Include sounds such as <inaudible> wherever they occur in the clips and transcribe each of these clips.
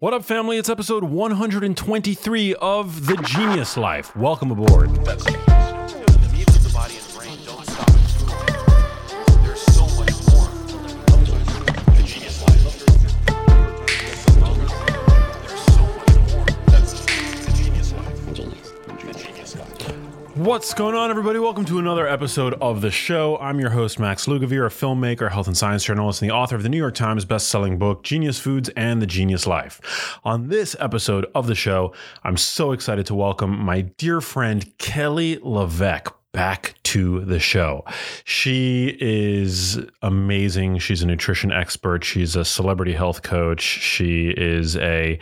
What up, family? It's episode 123 of The Genius Life. Welcome aboard. What's going on, everybody? Welcome to another episode of the show. I'm your host, Max Lugavere, a filmmaker, health and science journalist, and the author of the New York Times best-selling book, Genius Foods and the Genius Life. On this episode of the show, I'm so excited to welcome my dear friend, Kelly LeVeque, back to the show. She is amazing. She's a nutrition expert. She's a celebrity health coach. She is a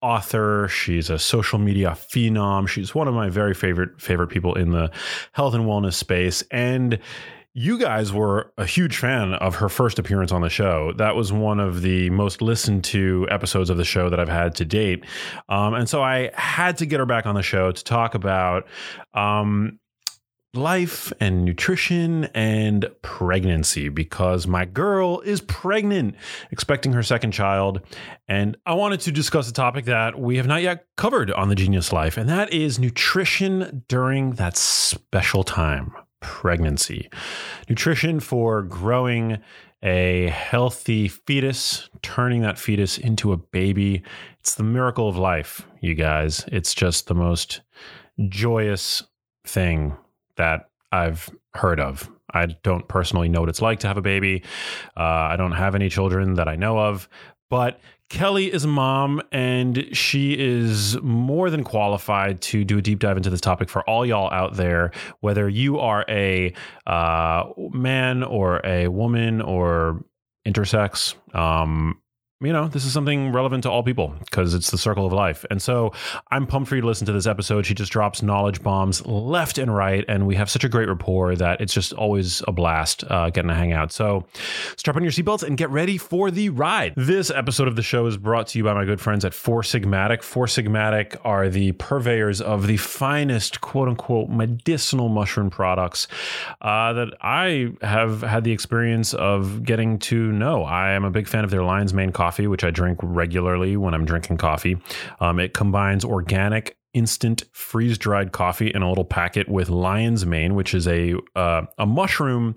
author. She's a social media phenom. She's one of my very favorite favorite people in the health and wellness space. And you guys were a huge fan of her first appearance on the show. That was one of the most listened to episodes of the show that I've had to date. Um, and so I had to get her back on the show to talk about um, life and nutrition and pregnancy because my girl is pregnant, expecting her second child. And I wanted to discuss a topic that we have not yet covered on the Genius Life, and that is nutrition during that special time pregnancy. Nutrition for growing a healthy fetus, turning that fetus into a baby. It's the miracle of life, you guys. It's just the most joyous thing that I've heard of. I don't personally know what it's like to have a baby. Uh, I don't have any children that I know of, but Kelly is a mom and she is more than qualified to do a deep dive into this topic for all y'all out there, whether you are a uh, man or a woman or intersex. Um, you know, this is something relevant to all people because it's the circle of life. And so I'm pumped for you to listen to this episode. She just drops knowledge bombs left and right. And we have such a great rapport that it's just always a blast uh, getting to hang out. So strap on your seatbelts and get ready for the ride. This episode of the show is brought to you by my good friends at Four Sigmatic. Four Sigmatic are the purveyors of the finest, quote unquote, medicinal mushroom products uh, that I have had the experience of getting to know. I am a big fan of their lion's mane coffee, which I drink regularly when I'm drinking coffee. Um, it combines organic instant freeze dried coffee in a little packet with lion's mane, which is a uh, a mushroom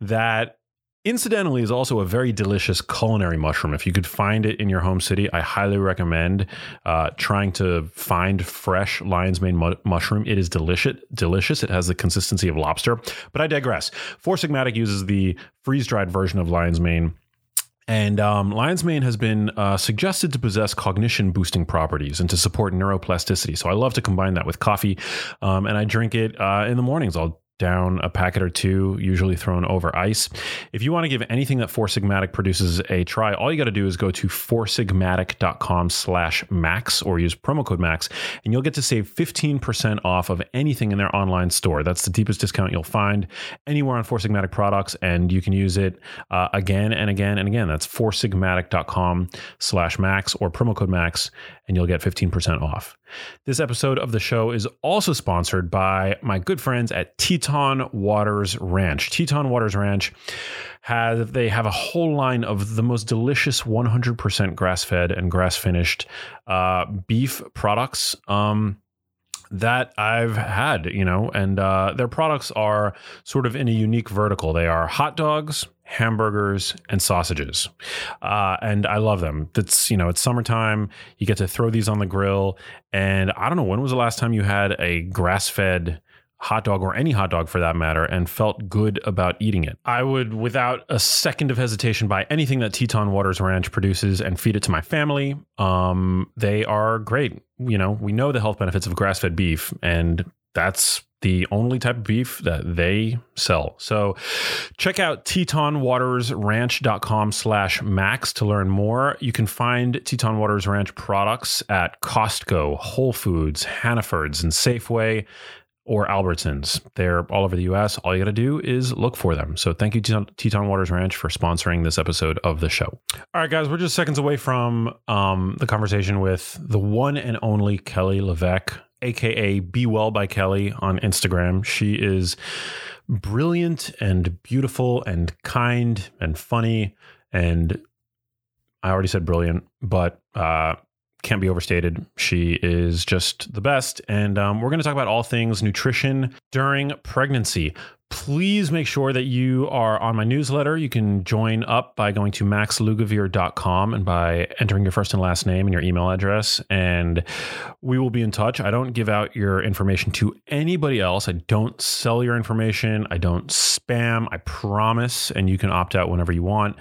that incidentally is also a very delicious culinary mushroom. If you could find it in your home city, I highly recommend uh, trying to find fresh lion's mane mu- mushroom. It is delicious. Delicious. It has the consistency of lobster. But I digress. Four Sigmatic uses the freeze dried version of lion's mane. And um, lion's mane has been uh, suggested to possess cognition boosting properties and to support neuroplasticity. So I love to combine that with coffee. Um, and I drink it uh, in the mornings. I'll down a packet or two, usually thrown over ice. If you want to give anything that Four Sigmatic produces a try, all you got to do is go to foursigmatic.com slash max or use promo code max, and you'll get to save 15% off of anything in their online store. That's the deepest discount you'll find anywhere on Four Sigmatic products, and you can use it uh, again and again and again. That's foursigmatic.com slash max or promo code max, and you'll get 15% off. This episode of the show is also sponsored by my good friends at Teton Waters Ranch. Teton Waters Ranch have they have a whole line of the most delicious 100% grass-fed and grass-finished uh, beef products. Um, that I've had, you know, and uh, their products are sort of in a unique vertical. They are hot dogs, hamburgers, and sausages, uh, and I love them. It's you know, it's summertime. You get to throw these on the grill, and I don't know when was the last time you had a grass-fed hot dog or any hot dog for that matter and felt good about eating it. I would, without a second of hesitation, buy anything that Teton Waters Ranch produces and feed it to my family. Um, they are great. You know, we know the health benefits of grass fed beef, and that's the only type of beef that they sell. So check out tetonwatersranch.com slash max to learn more. You can find Teton Waters Ranch products at Costco, Whole Foods, Hannaford's, and Safeway or Albertsons. They're all over the US. All you got to do is look for them. So thank you, Teton, Teton Waters Ranch, for sponsoring this episode of the show. All right, guys, we're just seconds away from um, the conversation with the one and only Kelly LeVeque, aka Be Well by Kelly on Instagram. She is brilliant and beautiful and kind and funny and I already said brilliant, but uh, can't be overstated. She is just the best. And um, we're going to talk about all things nutrition during pregnancy. Please make sure that you are on my newsletter. You can join up by going to maxlugavere.com and by entering your first and last name and your email address. And we will be in touch. I don't give out your information to anybody else. I don't sell your information. I don't spam. I promise. And you can opt out whenever you want.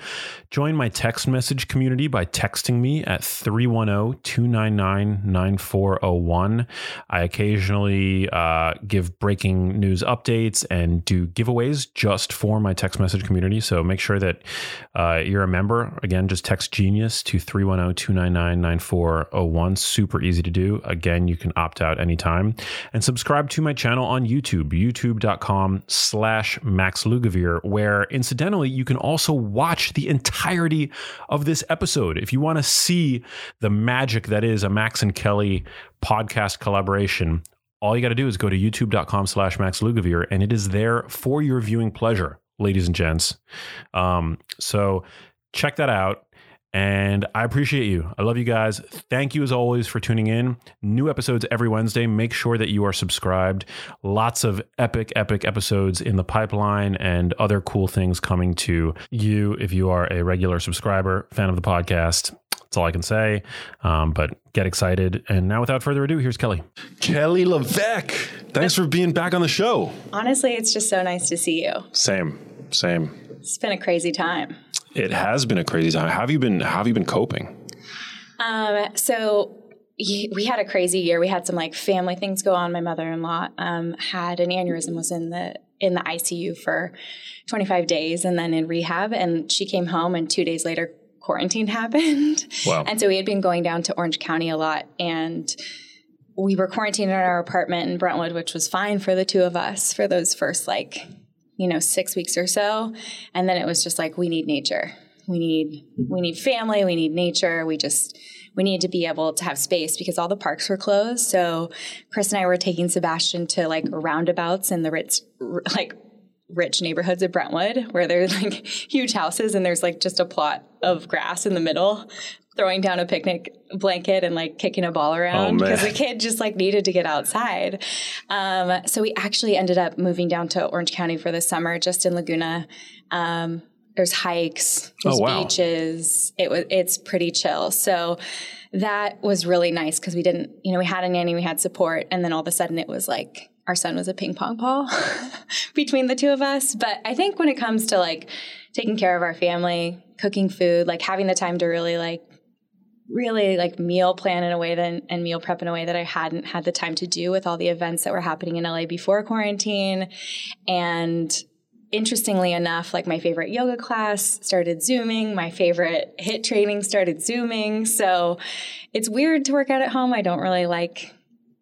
Join my text message community by texting me at 310 299 9401. I occasionally uh, give breaking news updates and do giveaways just for my text message community. So make sure that uh, you're a member. Again, just text Genius to 310 299 9401. Super easy to do. Again, you can opt out anytime. And subscribe to my channel on YouTube, youtube.com slash Max Lugavere, where incidentally, you can also watch the entirety of this episode. If you want to see the magic that is a Max and Kelly podcast collaboration, all you got to do is go to youtube.com slash Max Lugavere, and it is there for your viewing pleasure, ladies and gents. Um, so check that out. And I appreciate you. I love you guys. Thank you as always for tuning in. New episodes every Wednesday. Make sure that you are subscribed. Lots of epic, epic episodes in the pipeline and other cool things coming to you if you are a regular subscriber, fan of the podcast. That's all I can say. Um, but get excited. And now, without further ado, here's Kelly. Kelly LeVeque, thanks for being back on the show. Honestly, it's just so nice to see you. Same, same. It's been a crazy time. It has been a crazy time. How have you been? How have you been coping? Um, so we had a crazy year. We had some like family things go on. My mother-in-law um, had an aneurysm, was in the in the ICU for 25 days, and then in rehab. And she came home, and two days later, quarantine <laughs> happened. Wow. And so we had been going down to Orange County a lot, and we were quarantined in our apartment in Brentwood, which was fine for the two of us for those first like you know six weeks or so, and then it was just like we need nature. We need we need family. We need nature. We just we need to be able to have space because all the parks were closed. So Chris and I were taking Sebastian to like roundabouts in the Ritz, like rich neighborhoods of Brentwood where there's <laughs> like huge houses and there's like just a plot of grass in the middle throwing down a picnic blanket and like kicking a ball around because the kid just like needed to get outside. Um, so we actually ended up moving down to Orange County for the summer, just in Laguna. Um, there's hikes, there's Oh, wow. beaches. It was it's pretty chill. So that was really nice because we didn't, you know, we had a nanny, we had support, and then all of a sudden it was like our son was a ping pong ball <laughs> between the two of us. But I think when it comes to like taking care of our family, cooking food, like having the time to really like really like meal plan in a way that and meal prep in a way that I hadn't had the time to do with all the events that were happening in LA before quarantine. And interestingly enough, like my favorite yoga class started zooming, my favorite HIIT training started zooming. So it's weird to work out at home. I don't really like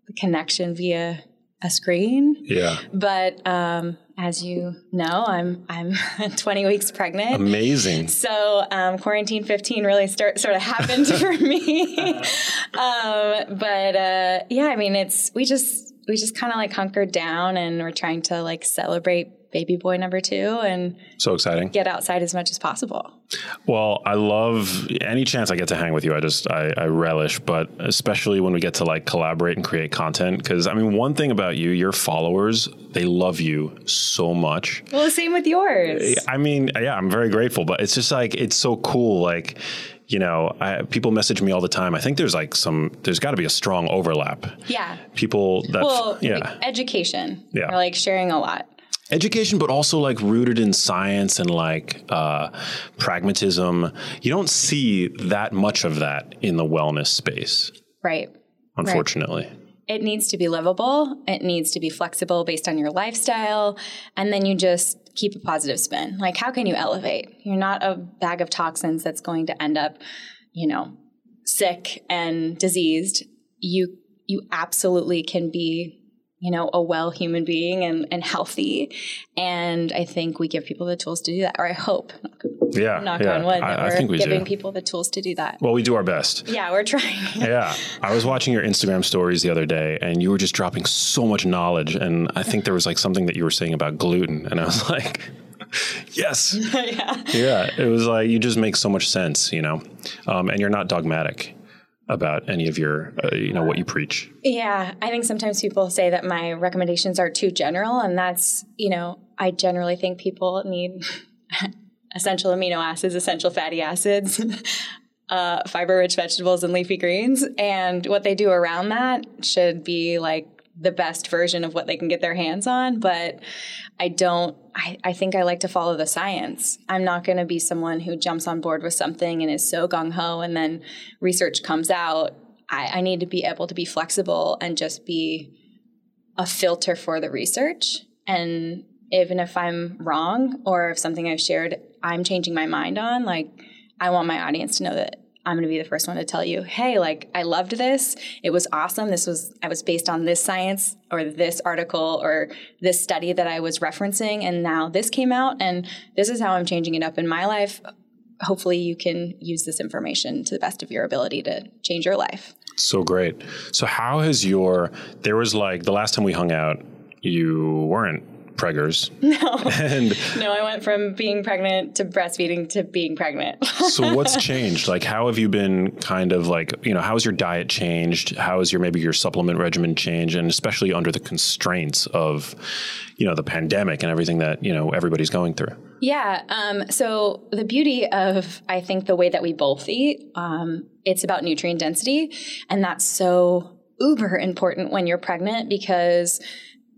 the connection via a screen. Yeah, But um, as you know, I'm I'm <laughs> 20 weeks pregnant. amazing. So um, quarantine 15 really start sort of happened for <laughs> me. <laughs> um, but uh, yeah, I mean, it's we just we just kind of like hunkered down and we're trying to like celebrate baby boy number two and So exciting. get outside as much as possible. Well, I love any chance I get to hang with you. I just I, I relish, but especially when we get to like collaborate and create content. Because I mean, one thing about you, your followers, they love you so much. Well, the same with yours. I mean, yeah, I'm very grateful, but it's just like it's so cool. Like, you know, I, people message me all the time. I think there's like some, there's got to be a strong overlap. Yeah. People that, Well, yeah, education. Yeah. We're like sharing a lot. Education, but also like rooted in science and like uh, pragmatism. You don't see that much of that in the wellness space, Right. unfortunately. it needs to be livable. It needs to be flexible based on your lifestyle. And then you just keep a positive spin. Like, how can you elevate? You're not a bag of toxins that's going to end up, you know, sick and diseased. You, you absolutely can be, you know, a well human being and, and healthy. And I think we give people the tools to do that, or I hope, Yeah, knock yeah. on wood, that I, I we're think we giving do. people the tools to do that. well, we do our best. Yeah, we're trying. <laughs> Yeah. I was watching your Instagram stories the other day and you were just dropping so much knowledge. And I think there was like something that you were saying about gluten. And I was <laughs> like, yes. <laughs> yeah. Yeah. It was like, you just make so much sense, you know? Um, and you're not dogmatic. About any of your, uh, you know, what you preach? Yeah, I think sometimes people say that my recommendations are too general, and that's, you know, I generally think people need <laughs> essential amino acids, essential fatty acids, <laughs> uh, fiber rich vegetables, and leafy greens. And what they do around that should be like the best version of what they can get their hands on. But I don't, I, I think I like to follow the science. I'm not going to be someone who jumps on board with something and is so gung ho and then research comes out. I, I need to be able to be flexible and just be a filter for the research. And even if I'm wrong or if something I've shared, I'm changing my mind on, like, I want my audience to know that I'm going to be the first one to tell you, hey, like I loved this. It was awesome. This was I was based on this science or this article or this study that I was referencing and now this came out and this is how I'm changing it up in my life. Hopefully you can use this information to the best of your ability to change your life. So great. So how has your there was like the last time we hung out, you weren't preggers. <laughs> No. And No, I went from being pregnant to breastfeeding to being pregnant. <laughs> so what's changed? Like how have you been kind of like, you know, how has your diet changed? How has your maybe your supplement regimen changed and especially under the constraints of, you know, the pandemic and everything that, you know, everybody's going through? Yeah. Um, so the beauty of I think the way that we both eat, um, it's about nutrient density, and that's so uber important when you're pregnant because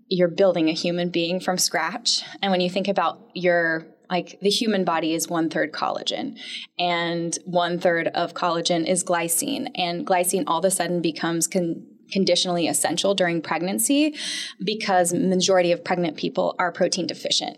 you're building a human being from scratch. And when you think about your like the human body is one third collagen and one third of collagen is glycine. And glycine all of a sudden becomes con- conditionally essential during pregnancy because majority of pregnant people are protein deficient.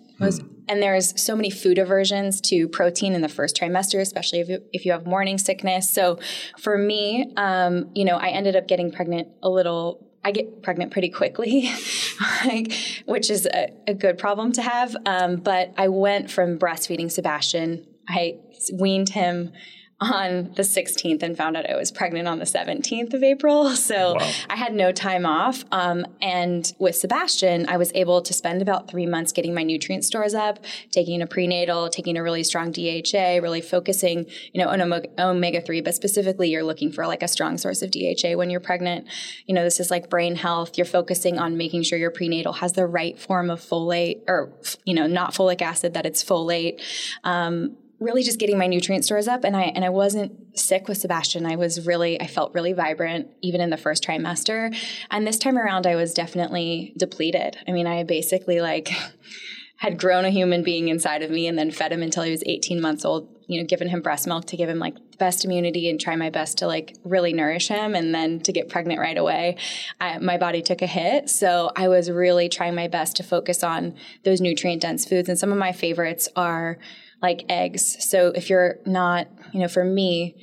And there's so many food aversions to protein in the first trimester especially if you, if you have morning sickness. So for me um, you know i ended up getting pregnant a little I get pregnant pretty quickly, <laughs> like, which is a, a, good problem to have. Um, but I went from breastfeeding Sebastian. I weaned him on the 16th and found out I was pregnant on the 17th of April. <laughs> So wow. I had no time off. Um, and with Sebastian, I was able to spend about three months getting my nutrient stores up, taking a prenatal, taking a really strong DHA, really focusing, you know, on omega 3, but specifically you're looking for like a strong source of DHA when you're pregnant. You know, this is like brain health. You're focusing on making sure your prenatal has the right form of folate or, you know, not folic acid, that it's folate. Um, really just getting my nutrient stores up and I and I wasn't sick with Sebastian. I was really I felt really vibrant even in the first trimester. And this time around I was definitely depleted. I mean, I basically like <laughs> had grown a human being inside of me and then fed him until he was 18 months old, you know, given him breast milk to give him like the best immunity and try my best to like really nourish him and then to get pregnant right away. I, my body took a hit. So I was really trying my best to focus on those nutrient dense foods. And some of my favorites are like eggs. So if you're not, you know, for me,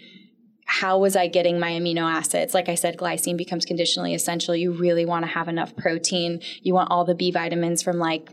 how was I getting my amino acids? Like I said, glycine becomes conditionally essential. You really want to have enough protein. You want all the B vitamins from like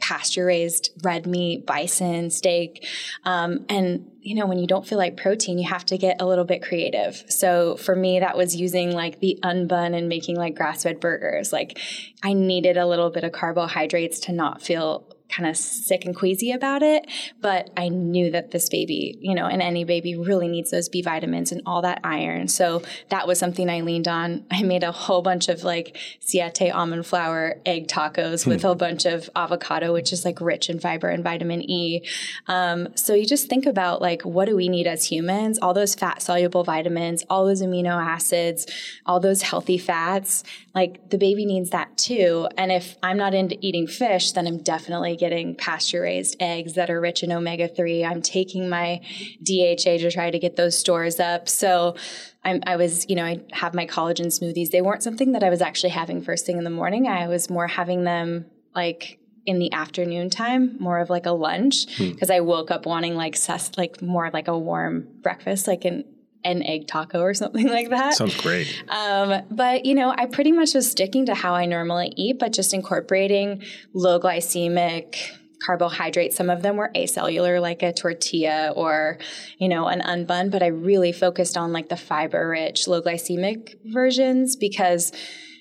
pasture raised red meat, bison, steak. Um, and, you know, when you don't feel like protein, you have to get a little bit creative. So for me, that was using like the unbun and making like grass fed burgers. Like I needed a little bit of carbohydrates to not feel kind of sick and queasy about it. But I knew that this baby, you know, and any baby really needs those B vitamins and all that iron. So that was something I leaned on. I made a whole bunch of like siete almond flour egg tacos hmm. with a bunch of avocado, which is like rich in fiber and vitamin E. Um, so you just think about like, what do we need as humans? All those fat soluble vitamins, all those amino acids, all those healthy fats. Like the baby needs that too. And if I'm not into eating fish, then I'm definitely getting pasture raised eggs that are rich in omega 3. I'm taking my DHA to try to get those stores up. So I'm, i was, you know, I have my collagen smoothies. They weren't something that I was actually having first thing in the morning. I was more having them like in the afternoon time, more of like a lunch, because hmm. I woke up wanting like like more like a warm breakfast, like an an egg taco or something <laughs> like that. Sounds great. Um, but you know, I pretty much was sticking to how I normally eat, but just incorporating low glycemic carbohydrates. Some of them were acellular, like a tortilla or, you know, an unbun, but I really focused on like the fiber rich, low glycemic versions because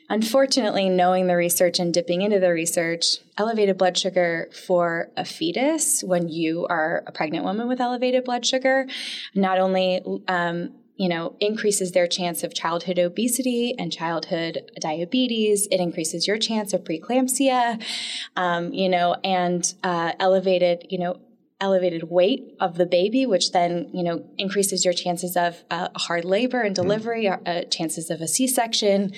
unfortunately, knowing the research and dipping into the research, elevated blood sugar for a fetus when you are a pregnant woman with elevated blood sugar not only um, you know, increases their chance of childhood obesity and childhood diabetes. It increases your chance of preeclampsia, um, you know, and uh, elevated, you know, elevated weight of the baby, which then you know increases your chances of uh, hard labor and delivery, mm. uh, chances of a C-section.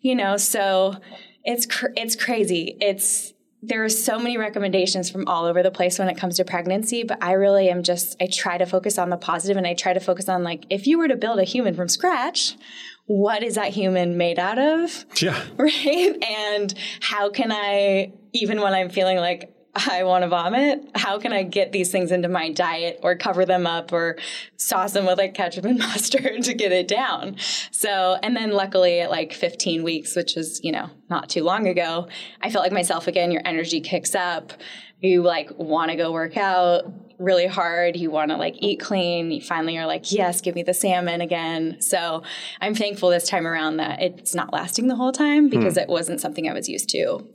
You know, so it's cr- it's crazy. It's there are so many recommendations from all over the place when it comes to pregnancy, but I really am just, I try to focus on the positive and I try to focus on like, if you were to build a human from scratch, what is that human made out of? Yeah. <laughs> Right. And how can I, even when I'm feeling like I want to vomit. How can I get these things into my diet or cover them up or sauce them with like ketchup and <laughs> mustard to get it down? So, and then luckily at like 15 weeks, which is, you know, not too long ago, I felt like myself again. Your energy kicks up. You like want to go work out really hard. You want to like eat clean. You finally are like, yes, give me the salmon again. So I'm thankful this time around that it's not lasting the whole time because hmm. it wasn't something I was used to.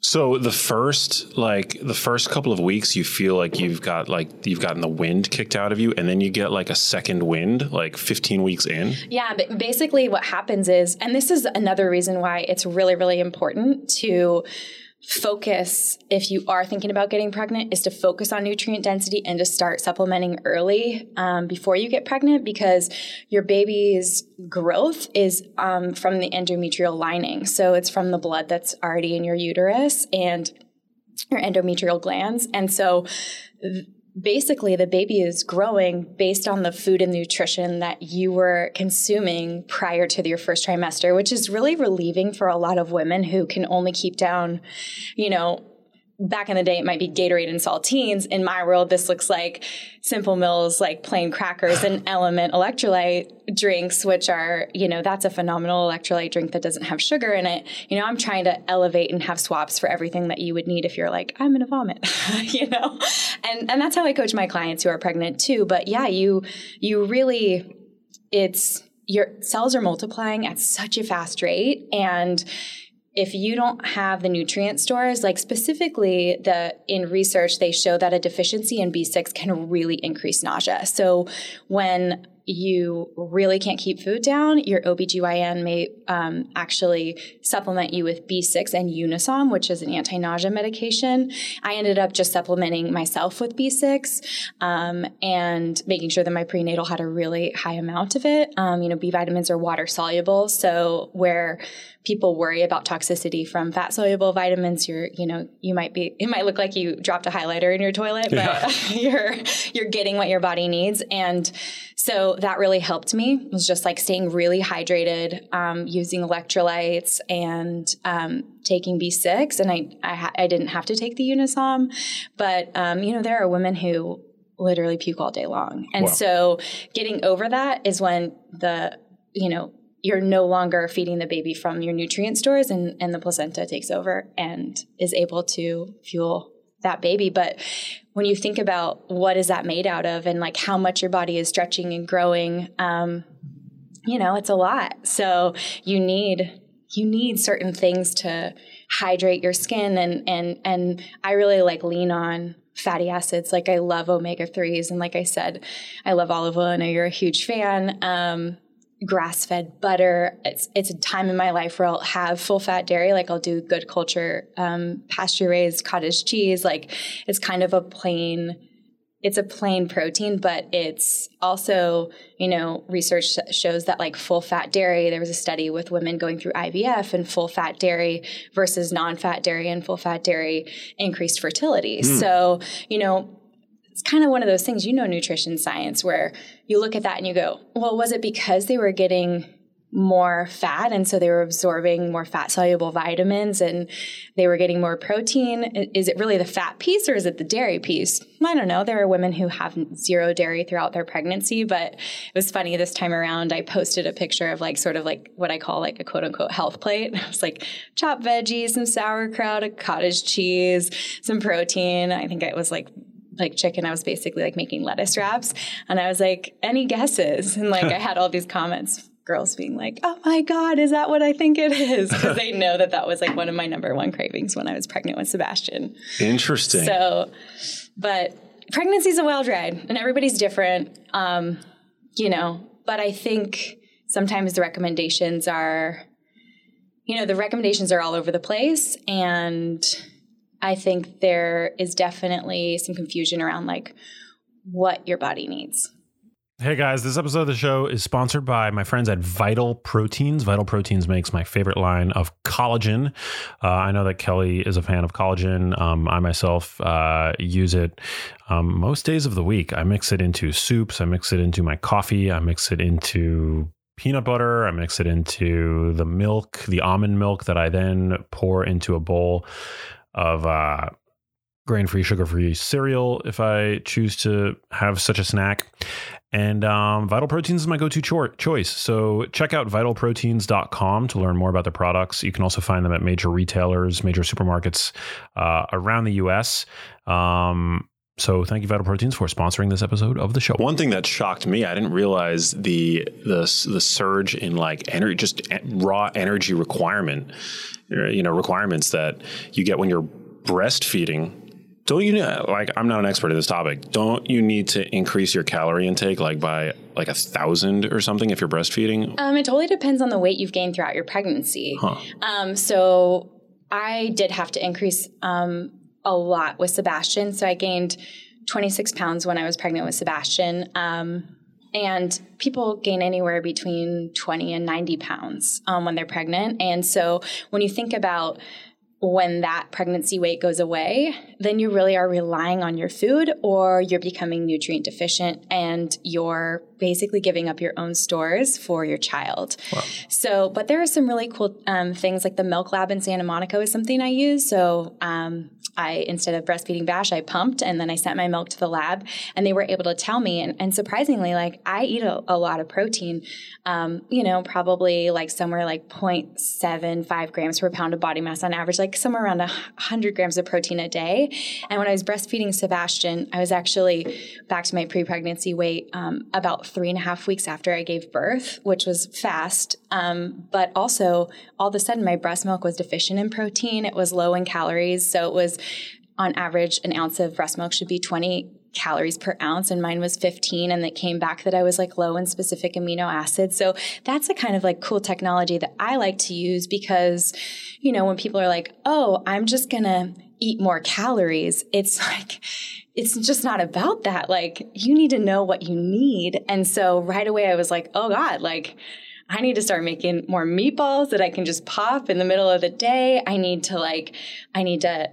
So the first like the first couple of weeks you feel like you've got like you've gotten the wind kicked out of you and then you get like a second wind like 15 weeks in. Yeah, but basically what happens is and this is another reason why it's really really important to focus if you are thinking about getting pregnant is to focus on nutrient density and to start supplementing early um, before you get pregnant because your baby's growth is um, from the endometrial lining. So it's from the blood that's already in your uterus and your endometrial glands. And so th- basically the baby is growing based on the food and nutrition that you were consuming prior to your first trimester, which is really relieving for a lot of women who can only keep down, you know, back in the day it might be Gatorade and saltines. In my world, this looks like Simple Mills, like plain crackers and <laughs> LMNT electrolyte drinks, which are, you know, that's a phenomenal electrolyte drink that doesn't have sugar in it. You know, I'm trying to elevate and have swaps for everything that you would need if you're like, I'm gonna vomit, <laughs> you know? And and that's how I coach my clients who are pregnant too. But yeah, you you really it's your cells are multiplying at such a fast rate and if you don't have the nutrient stores, like specifically the in research, they show that a deficiency in B6 can really increase nausea. So when you really can't keep food down, your OBGYN may um, actually supplement you with B6 and Unisom, which is an anti nausea medication. I ended up just supplementing myself with B6 um, and making sure that my prenatal had a really high amount of it. Um, you know, B vitamins are water soluble. So, where people worry about toxicity from fat soluble vitamins, you're, you know, you might be, it might look like you dropped a highlighter in your toilet, yeah. but <laughs> you're, you're getting what your body needs. And so that really helped me. It was just like staying really hydrated, um, using electrolytes and um, taking B6. And I, I, ha- I, didn't have to take the Unisom, but, um, you know, there are women who literally puke all day long. And wow. so getting over that is when the, you know, you're no longer feeding the baby from your nutrient stores and, and the placenta takes over and is able to fuel that baby but when you think about what is that made out of and like how much your body is stretching and growing um, you know it's a lot. So you need you need certain things to hydrate your skin and and and i really like lean on fatty acids. Like i love omega 3s and like i said i love olive oil. I know you're a huge fan. Um, grass fed butter. It's it's a time in my life where I'll have full fat dairy, like I'll do good culture, um, pasture raised cottage cheese. Like it's kind of a plain. It's a plain protein, but it's also, you know, research shows that like full fat dairy, there was a study with women going through IVF and full fat dairy versus non fat dairy and full fat dairy increased fertility. Mm. So, you know, it's kind of one of those things, you know, nutrition science, where you look at that and you go, well, was it because they were getting more fat and so they were absorbing more fat soluble vitamins and they were getting more protein? Is it really the fat piece or is it the dairy piece? I don't know. There are women who have zero dairy throughout their pregnancy but it was funny this time around i posted a picture of like sort of like what i call like a quote unquote health plate. <laughs> It was like chopped veggies some sauerkraut a cottage cheese some protein. I think it was like like chicken, I was basically like making lettuce wraps. And I was like, any guesses? And like I <laughs> had all these comments, girls being like, oh my God, is that what I think it is? Because they know that that was like one of my number one cravings when I was pregnant with Sebastian. Interesting. So, but pregnancy is a wild ride and everybody's different. Um, you know, but I think sometimes the recommendations are, you know, the recommendations are all over the place. And I think there is definitely some confusion around like what your body needs. Hey guys, this episode of the show is sponsored by my friends at Vital Proteins. Vital Proteins makes my favorite line of collagen. Uh, I know that Kelly is a fan of collagen. Um, I myself uh, use it um, most days of the week. I mix it into soups, I mix it into my coffee, I mix it into peanut butter, I mix it into the milk, the almond milk that I then pour into a bowl of uh, grain free, sugar free cereal if I choose to have such a snack. And um, Vital Proteins is my go to cho- choice. So check out vitalproteins.com to learn more about their products. You can also find them at major retailers, major supermarkets uh, around the US. Um, so thank you, Vital Proteins, for sponsoring this episode of the show. One thing that shocked me, I didn't realize the the the surge in like energy, just raw energy requirement, you know, requirements that you get when you're breastfeeding. Don't you like? I'm not an expert in this topic. Don't you need to increase your calorie intake like by like a thousand or something if you're breastfeeding? Um, it totally depends on the weight you've gained throughout your pregnancy. huh. Um, so I did have to increase um, a lot with Sebastian. So I gained 26 pounds when I was pregnant with Sebastian. Um, and people gain anywhere between 20 and 90 pounds um, when they're pregnant. And so when you think about when that pregnancy weight goes away, then you really are relying on your food or you're becoming nutrient deficient and you're basically giving up your own stores for your child. Wow. So, but there are some really cool um, things like the Milk Lab in Santa Monica is something I use. So, um, I instead of breastfeeding Bash, I pumped and then I sent my milk to the lab, and they were able to tell me. And, and surprisingly, like I eat a, a lot of protein, um, you know, probably like somewhere like 0.75 grams per pound of body mass on average, like somewhere around 100 grams of protein a day. And when I was breastfeeding Sebastian, I was actually back to my pre-pregnancy weight um, about three and a half weeks after I gave birth, which was fast. Um, but also, all of a sudden, my breast milk was deficient in protein. It was low in calories, so it was on average, an ounce of breast milk should be 20 calories per ounce and mine was 15 and it came back that I was like low in specific amino acids. So that's a kind of like cool technology that I like to use because, you know, when people are like, oh, I'm just going to eat more calories, it's <laughs> like, it's just not about that. Like, you need to know what you need. And so right away I was like, oh God, like, I need to start making more meatballs that I can just pop in the middle of the day. I need to like, I need to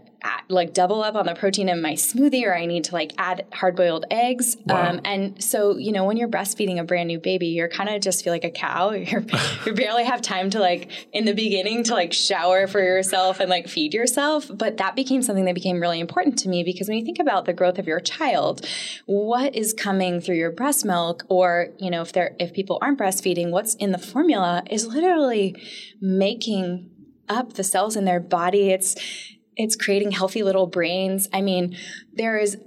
like double up on the protein in my smoothie or I need to like add hard boiled eggs. Wow. Um, and so, you know, when you're breastfeeding a brand new baby, you're kind of just feel like a cow. <laughs> You're, you barely have time to like in the beginning to like shower for yourself and like feed yourself. But that became something that became really important to me because when you think about the growth of your child, what is coming through your breast milk or, you know, if they're, if people aren't breastfeeding, what's in the formula is literally making up the cells in their body. It's it's creating healthy little brains. I mean, there is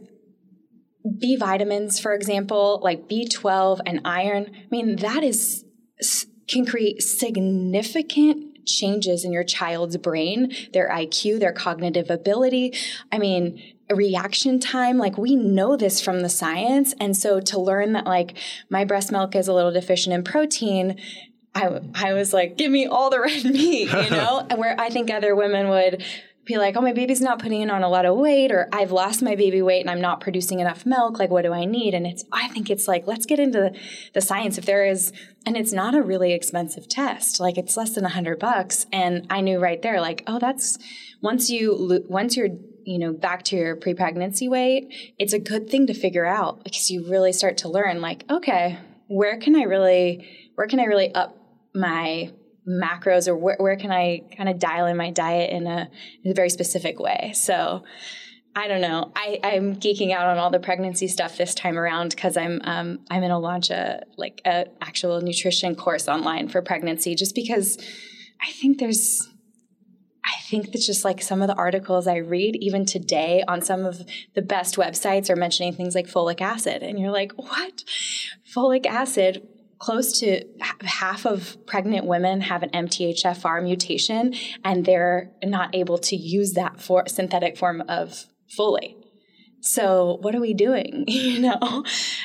B vitamins, for example, like B12 and iron. I mean, that is can create significant changes in your child's brain, their IQ, their cognitive ability. I mean, reaction time like we know this from the science and so to learn that like my breast milk is a little deficient in protein I, I was like, give me all the red meat, you <laughs> know? and where I think other women would be like, oh, my baby's not putting on a lot of weight, or I've lost my baby weight and I'm not producing enough milk. Like, what do I need? And it's, I think it's like, let's get into the, science. If there is, and it's not a really expensive test, like it's less than a hundred bucks. And I knew right there, like, oh, that's once you, once you're, you know, back to your pre pregnancy weight, it's a good thing to figure out because you really start to learn, like, okay, where can I really, where can I really up my macros or where, where can I kind of dial in my diet in a, in a very specific way. So I don't know. I, I'm geeking out on all the pregnancy stuff this time around because I'm um, I'm gonna launch a like a actual nutrition course online for pregnancy just because I think there's I think that just like some of the articles I read, even today on some of the best websites, are mentioning things like folic acid. And you're like, what? Folic acid close to half of pregnant women have an MTHFR mutation, and they're not able to use that for synthetic form of folate. So what are we doing? <laughs> you know,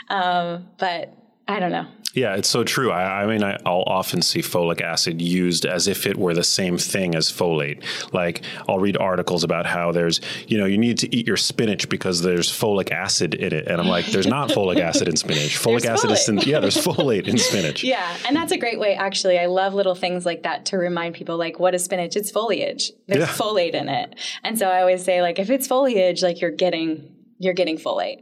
um, but I don't know. Yeah, it's so true. I, I mean, I, I'll often see folic acid used as if it were the same thing as folate. Like, I'll read articles about how there's, you know, you need to eat your spinach because there's folic acid in it. And I'm like, there's not folic <laughs> acid in spinach. Folic acid is, in, yeah, there's folate in spinach. <laughs> Yeah, and that's a great way. Actually, I love little things like that to remind people, like, what is spinach? It's foliage. There's Yeah. folate in it, and so I always say, like, if it's foliage, like you're getting you're getting folate,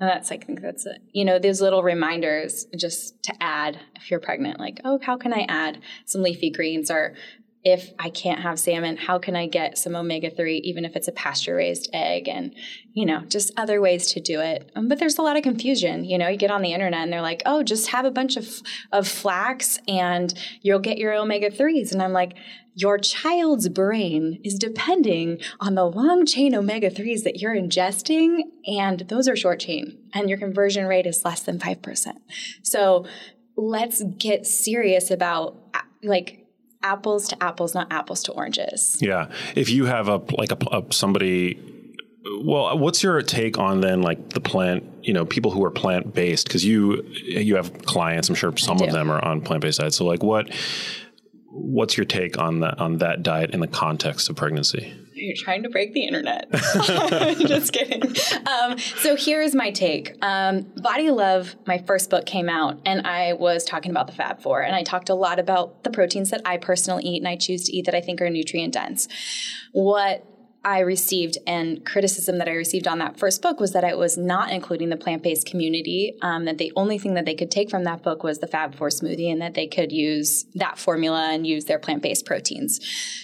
and that's I think that's it. You know, those little reminders just to add if you're pregnant, like, oh, how can I add some leafy greens or if I can't have salmon, how can I get some omega 3, even if it's a pasture raised egg? And, you know, just other ways to do it. Um, but there's a lot of confusion. You know, you get on the internet and they're like, oh, just have a bunch of, of flax and you'll get your omega 3s. And I'm like, your child's brain is depending on the long chain omega 3s that you're ingesting, and those are short chain, and your conversion rate is less than 5%. So let's get serious about uh, like apples to apples, not apples to oranges. Yeah. If you have a like a, a somebody well, what's your take on then like the plant, you know, people who are plant based cuz you you have clients, I'm sure some of them are on plant based diets. So like what what's your take on that on that diet in the context of pregnancy? You're trying to break the internet. <laughs> Just kidding. Um, so here's my take. Um, Body Love, my first book came out, and I was talking about the Fab Four, and I talked a lot about the proteins that I personally eat and I choose to eat that I think are nutrient dense. What I received and criticism that I received on that first book was that it was not including the plant based community. Um, that the only thing that they could take from that book was the Fab Four smoothie, and that they could use that formula and use their plant based proteins.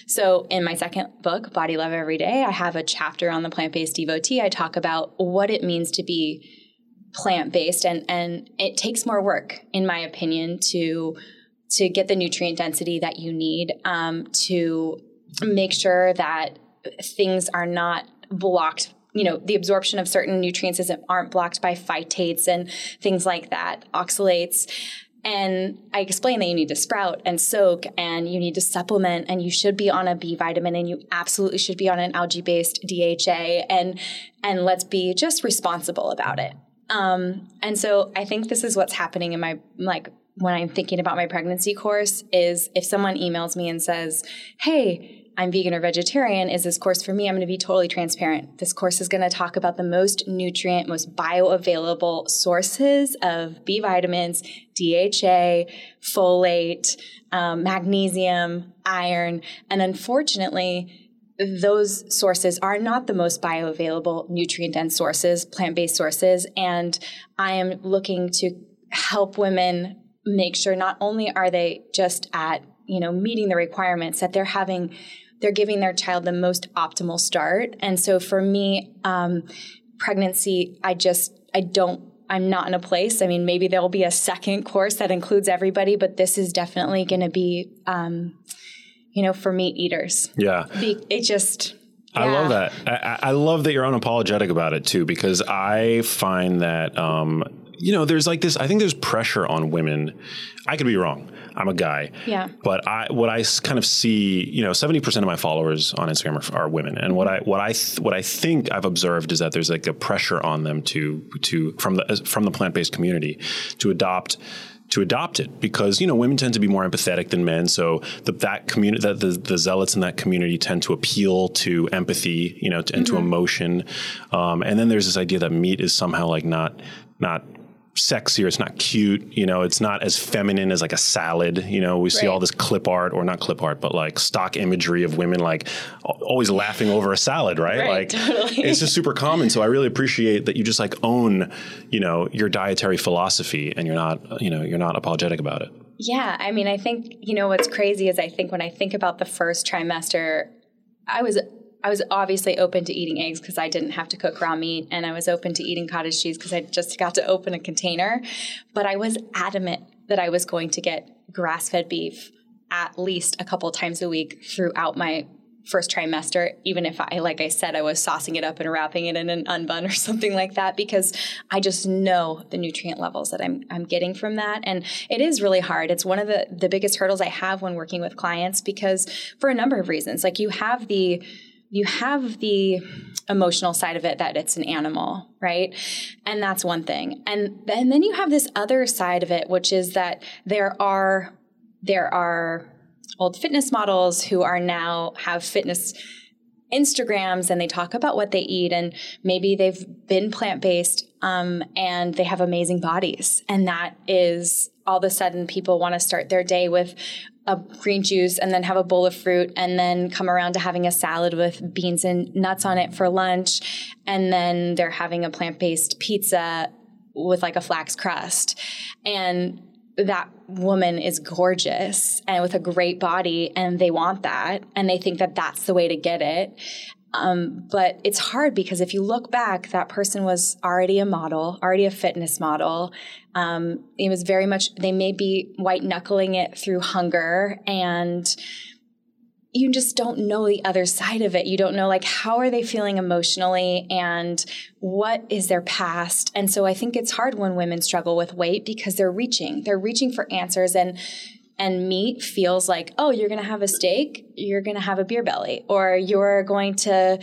So, in my second book, Body Love Every Day, I have a chapter on the plant based devotee. I talk about what it means to be plant based, and and it takes more work, in my opinion, to to get the nutrient density that you need um, to make sure that things are not blocked you know the absorption of certain nutrients isn't aren't blocked by phytates and things like that oxalates and I explain that you need to sprout and soak and you need to supplement and you should be on a B vitamin and you absolutely should be on an algae based DHA and and let's be just responsible about it. Um, and so I think this is what's happening in my like when I'm thinking about my pregnancy course is if someone emails me and says, "Hey, I'm vegan or vegetarian, is this course for me? I'm going to be totally transparent. This course is going to talk about the most nutrient, most bioavailable sources of B vitamins, DHA, folate, um, magnesium, iron, and unfortunately, those sources are not the most bioavailable nutrient dense sources, plant based sources. And I am looking to help women make sure not only are they just at you know meeting the requirements that they're having they're giving their child the most optimal start and so for me um, pregnancy i just i don't i'm not in a place i mean maybe there'll be a second course that includes everybody but this is definitely going to be um, you know for meat eaters Yeah. Be, it just I love that. I, I I love that you're unapologetic about it too, because I find that, um, you know, there's like this, I think there's pressure on women. I could be wrong. I'm a guy. Yeah. But I, what I kind of see, you know, 70% of my followers on Instagram are, are women. And what I, what I, th- what I think I've observed is that there's like a pressure on them to, to, from the, from the plant-based community to adopt, to adopt it because you know women tend to be more empathetic than men so the, that community that the, the zealots in that community tend to appeal to empathy you know to, and to emotion um, and then there's this idea that meat is somehow like not not sexy or it's not cute you know it's not as feminine as like a salad you know? We see all this clip art or not clip art but like stock imagery of women like always laughing over a salad right, Right, like totally. it's just super common. So i really appreciate that you just like own you know your dietary philosophy and you're not you know you're not apologetic about it. Yeah, I mean, I think you know what's crazy is I think when I think about the first trimester, I was I was obviously open to eating eggs because I didn't have to cook raw meat, and I was open to eating cottage cheese because I just got to open a container. But I was adamant that I was going to get grass fed beef at least a couple times a week throughout my first trimester, even if I, like I said, I was saucing it up and wrapping it in an unbun or <laughs> something like that, because I just know the nutrient levels that I'm, I'm getting from that. And it is really hard. It's one of the, the biggest hurdles I have when working with clients because for a number of reasons, like you have the, you have the emotional side of it that it's an animal, right? And that's one thing. And, and then you have this other side of it, which is that there are there are old fitness models who are now have fitness Instagrams and they talk about what they eat and maybe they've been plant based um, and they have amazing bodies. And that is all of a sudden people want to start their day with a green juice and then have a bowl of fruit and then come around to having a salad with beans and nuts on it for lunch. And then they're having a plant based pizza with like a flax crust. And that woman is gorgeous and with a great body and they want that and they think that that's the way to get it um, but it's hard because if you look back, that person was already a model, already a fitness model. Um, it was very much, they may be white knuckling it through hunger and you just don't know the other side of it. You don't know like how are they feeling emotionally and what is their past. And so I think it's hard when women struggle with weight because they're reaching. They're reaching for answers and and meat feels like, oh, you're going to have a steak, you're going to have a beer belly, or you're going to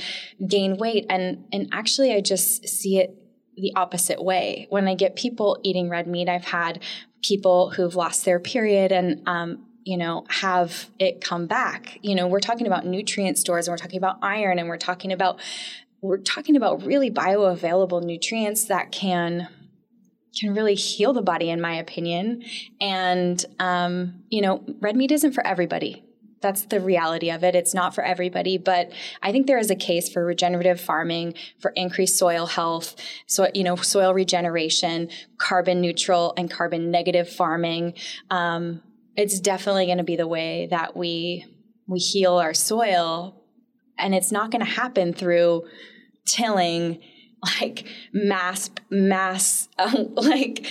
gain weight. And, and actually, I just see it the opposite way. When I get people eating red meat, I've had people who've lost their period and, um, you know, have it come back. You know, we're talking about nutrient stores and we're talking about iron and we're talking about, we're talking about really bioavailable nutrients that can can really heal the body, in my opinion. And, um, you know, red meat isn't for everybody. That's the reality of it. It's not for everybody, but I think there is a case for regenerative farming, for increased soil health, so you know, soil regeneration, carbon neutral and carbon negative farming. Um, it's definitely going to be the way that we we heal our soil, and it's not going to happen through tilling like mass mass um, <laughs> like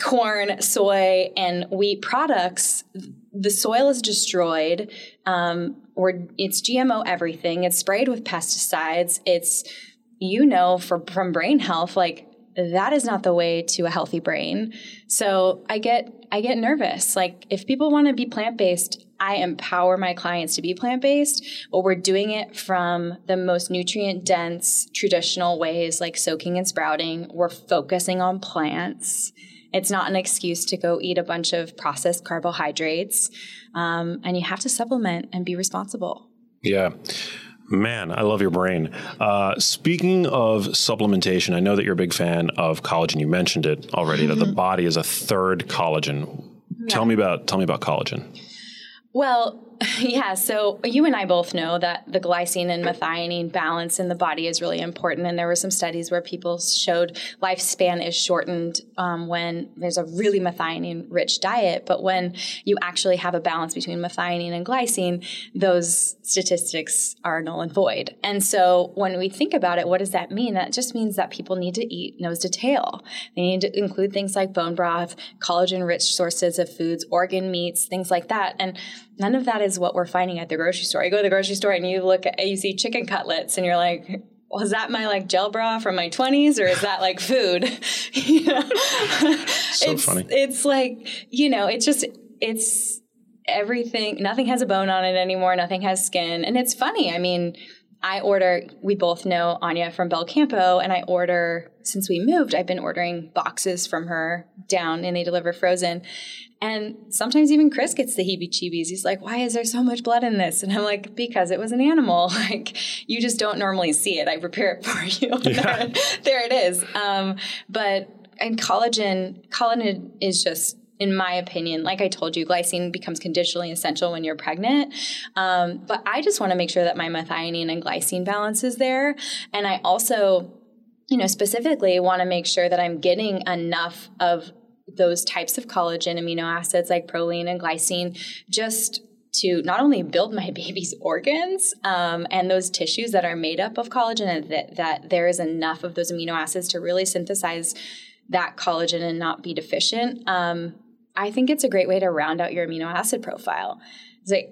corn, soy, and wheat products, the soil is destroyed. Um, or it's GMO everything. It's sprayed with pesticides. It's you know for from brain health like that is not the way to a healthy brain. So I get I get nervous. Like if people want to be plant-based, I empower my clients to be plant-based, but we're doing it from the most nutrient dense traditional ways like soaking and sprouting. We're focusing on plants. It's not an excuse to go eat a bunch of processed carbohydrates. Um, and you have to supplement and be responsible. Yeah. Man, I love your brain. Uh, speaking of supplementation, I know that you're a big fan of collagen. You mentioned it already that the mm-hmm. body is a third collagen. Yeah. Tell me about tell me about collagen. Well, <laughs> yeah, so you and I both know that the glycine and methionine balance in the body is really important. And there were some studies where people showed lifespan is shortened um, when there's a really methionine rich diet. But when you actually have a balance between methionine and glycine, those statistics are null and void. And so when we think about it, what does that mean? That just means that people need to eat nose to tail. They need to include things like bone broth, collagen rich sources of foods, organ meats, things like that. And none of that is what we're finding at the grocery store. You go to the grocery store and you look at, you see chicken cutlets and you're like, well, that my like gel bra from my 20s or is that like food? <laughs> you know? so it's, funny. It's like, you know, it's just, it's everything, nothing has a bone on it anymore, nothing has skin. And it's funny. I mean, I order, we both know Anya from Belcampo, and I order, since we moved, I've been ordering boxes from her down and they deliver frozen. And sometimes even Chris gets the heebie jeebies. He's like, why is there so much blood in this? And I'm like, because it was an animal. <laughs> Like, you just don't normally see it. I prepare it <laughs> for you. <laughs> Yeah. there, there, it is. Um, but, and collagen, collagen is just, in my opinion, like I told you, glycine becomes conditionally essential when you're pregnant. Um, but I just want to make sure that my methionine and glycine balance is there. And I also, you know, specifically want to make sure that I'm getting enough of those types of collagen amino acids like proline and glycine just to not only build my <laughs> baby's organs um, and those tissues that are made up of collagen and that, that there is enough of those amino acids to really synthesize that collagen and not be deficient um, i think it's a great way to round out your amino acid profile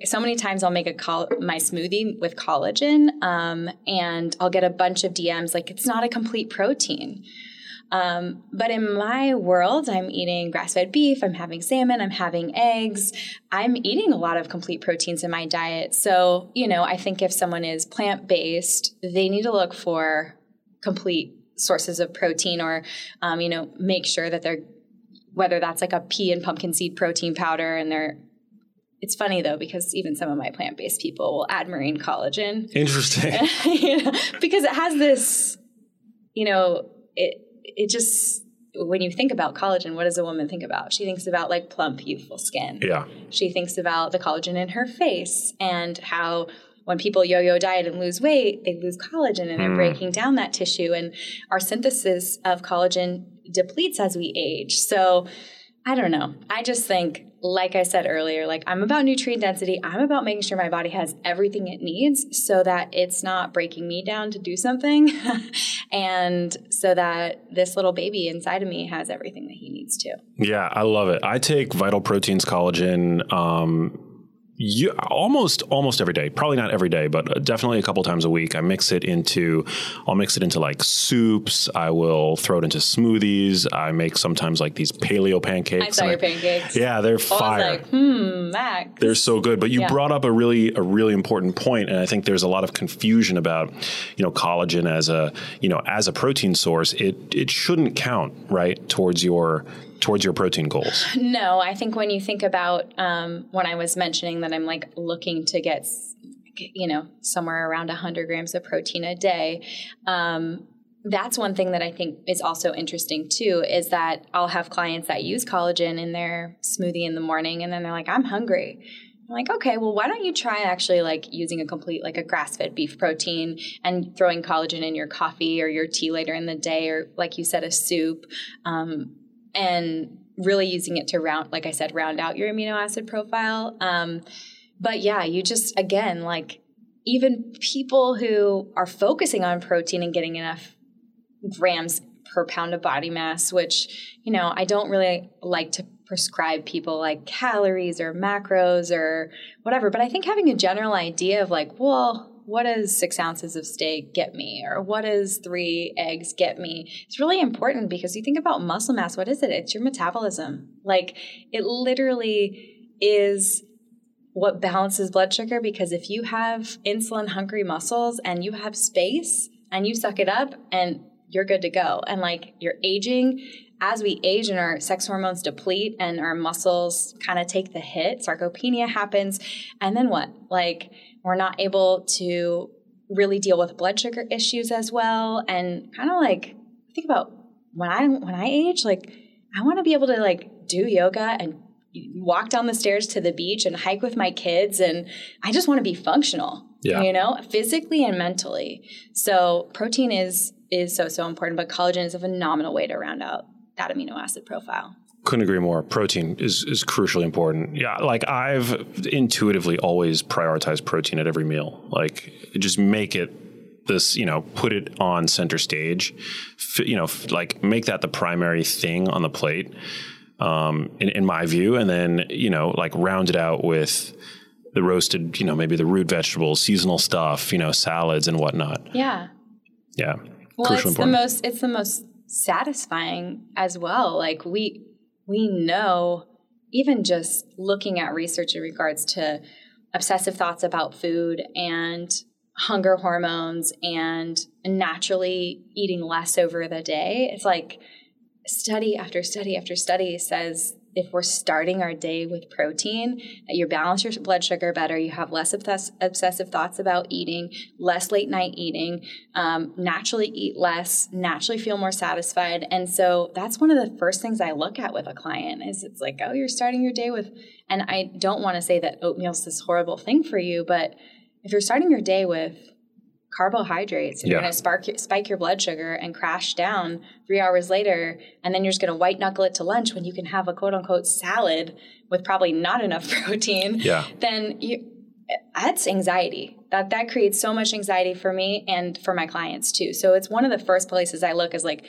so many times I'll make a col- my smoothie with collagen, um, and I'll get a bunch of DMs like it's not a complete protein. Um, but in my world, I'm eating grass fed beef, I'm having salmon, I'm having eggs. I'm eating a lot of complete proteins in my diet. So, you know, I think if someone is plant based, they need to look for complete sources of protein or, um, you know, make sure that they're, whether that's like a pea and pumpkin seed protein powder and they're, it's funny though because even some of my plant-based people will add marine collagen Interesting. <laughs> you know, because it has this, you know, it it just when you think about collagen, what does a woman think about? She thinks about like plump, youthful skin. yeah. She thinks about the collagen in her face and how when people yo-yo diet and lose weight, they lose collagen and they're hmm. breaking down that tissue and our synthesis of collagen depletes as we age. So I don't know. I just think like I said earlier, like I'm about nutrient density. I'm about making sure my body has everything it needs so that it's not breaking me down to do something <laughs> and so that this little baby inside of me has everything that he needs to. Yeah, I love it. I take Vital Proteins collagen um, you, almost almost every day. Probably not every day, but definitely a couple times a week. I mix it into, I'll mix it into like soups. I will throw it into smoothies. I make sometimes like these paleo pancakes. I saw your pancakes. Yeah, they're I was fire. like, hmm, Max. They're so good. But you Yeah. brought up a really a really important point, and I think there's a lot of confusion about you know collagen as a you know as a protein source. It it shouldn't count right towards your towards your protein goals. No, I think when you think about um, when I was mentioning that I'm like looking to get, you know, somewhere around 100 grams of protein a day, um, that's one thing that I think is also interesting too is that I'll have clients that use collagen in their smoothie in the morning and then they're like, I'm hungry. I'm like, okay, well, why don't you try actually like using a complete, like a grass fed beef protein and throwing collagen in your coffee or your tea later in the day, or like you said, a soup. Um, and really using it to round, like I said, round out your amino acid profile. Um, but yeah, you just, again, like even people who are focusing on protein and getting enough grams per pound of body mass, which, you know, I don't really like to prescribe people like calories or macros or whatever, but I think having a general idea of like, well, what does six ounces of steak get me? Or what does three eggs get me? It's really important because you think about muscle mass, what is it? It's your metabolism. Like it literally is what balances blood sugar because if you have insulin hungry muscles and you have space and you suck it up and you're good to go. And like you're aging, as we age and our sex hormones deplete and our muscles kind of take the hit, sarcopenia happens. And then what? Like we're not able to really deal with blood sugar issues as well. And kind of like think about when I when I age, like I want to be able to like do yoga and walk down the stairs to the beach and hike with my kids and I just want to be functional. Yeah. You know, physically and mentally. So protein is is so so important, but collagen is a phenomenal way to round out that amino acid profile. Couldn't agree more. Protein is is crucially important. Yeah, like I've intuitively always prioritized protein at every meal. Like just make it this, you know, put it on center stage. F- you know, f- like make that the primary thing on the plate. Um, in, in my view, and then you know, like round it out with the roasted, you know, maybe the root vegetables, seasonal stuff, you know, salads and whatnot. Yeah. Yeah, Well, crucially it's the most it's the most satisfying as well. Like we we know even just looking at research in regards to obsessive thoughts about food and hunger hormones and naturally eating less over the day. It's like study after study after study says if we're starting our day with protein, you balance your blood sugar better, you have less obsess- obsessive thoughts about eating, less late night eating, um, naturally eat less, naturally feel more satisfied. And so that's one of the first things I look at with a client is it's like, oh, you're starting your day with, and I don't want to say that oatmeal's this horrible thing for you, but if you're starting your day with carbohydrates and you're going to spark spike your blood sugar and crash down three hours later and then you're just going to white knuckle it to lunch when you can have a quote unquote salad with probably not enough <laughs> protein Yeah. then you that's anxiety. That that creates so much anxiety for me and for my clients too. So it's one of the first places i look is like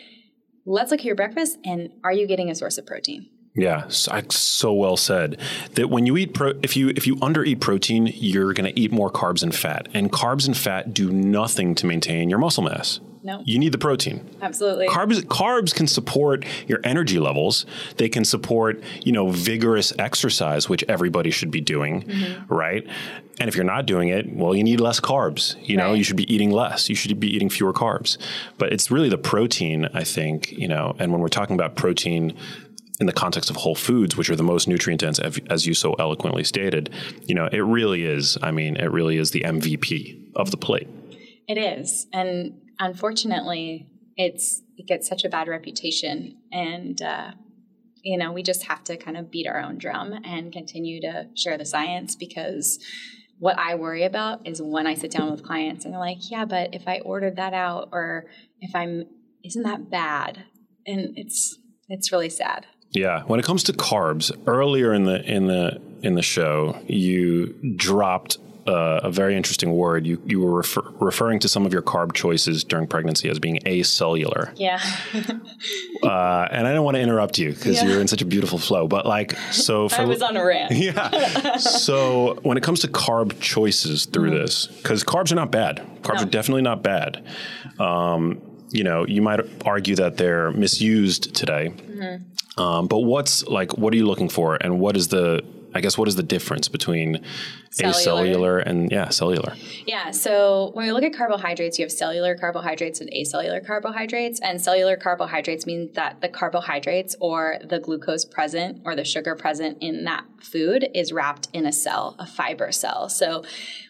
let's look at your breakfast and are you getting a source of protein Yeah, so, so well said. That when you eat pro, if you if you under eat protein, you're going to eat more carbs and fat, and carbs and fat do nothing to maintain your muscle mass. No. You need the protein. Absolutely. Carbs carbs can support your energy levels. They can support, you know, vigorous exercise, which everybody should be doing, Mm-hmm. right? And if you're not doing it, well, you need less carbs. You know, you should be eating less. You should be eating fewer carbs. But it's really the protein, I think, you know, and when we're talking about protein in the context of whole foods, which are the most nutrient dense, as you so eloquently stated, you know, it really is. I mean, it really is the MVP of the plate. It is, and unfortunately, it's it gets such a bad reputation, and uh, you know we just have to kind of beat our own drum and continue to share the science because what I worry about is when I sit down with clients and they're like, "Yeah, but if I ordered that out, or if I'm, isn't that bad?" And it's it's really sad. Yeah, when it comes to carbs, earlier in the in the in the show, you dropped uh, a very interesting word. You you were refer- referring to some of your carb choices during pregnancy as being acellular, Yeah, <laughs> uh, and I don't want to interrupt you because Yeah. you're in such a beautiful flow. But like, so <laughs> for I was on a rant. <laughs> yeah. So when it comes to carb choices through this, because carbs are not bad. Carbs No. are definitely not bad. Um, you know, you might argue that they're misused today. Um, but what's like, what are you looking for, and what is the, I guess, what is the difference between Cellular. acellular and yeah, cellular? Yeah, so when we look at carbohydrates, you have cellular carbohydrates and acellular carbohydrates. And cellular carbohydrates mean that the carbohydrates or the glucose present or the sugar present in that food is wrapped in a cell, a fiber cell. So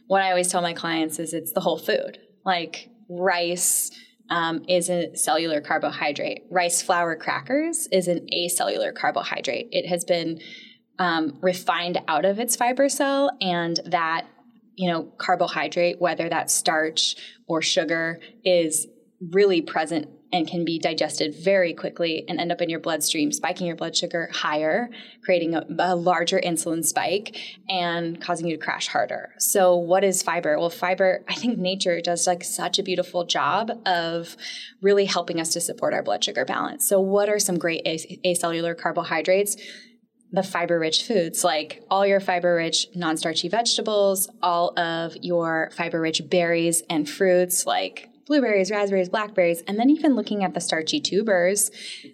what I always tell my clients is it's the whole food. Like rice um, is a cellular carbohydrate, rice flour crackers is an acellular carbohydrate. It has been um, refined out of its fiber cell and that you know carbohydrate whether that's starch or sugar is really present and can be digested very quickly and end up in your bloodstream spiking your blood sugar higher creating a, a larger insulin spike and causing you to crash harder. So what is fiber? Well fiber i think nature does like such a beautiful job of really helping us to support our blood sugar balance. So what are some great acellular carbohydrates? The fiber rich foods like all your fiber rich non starchy vegetables, all of your fiber rich berries and fruits like blueberries, raspberries, blackberries, and then even looking at the starchy tubers,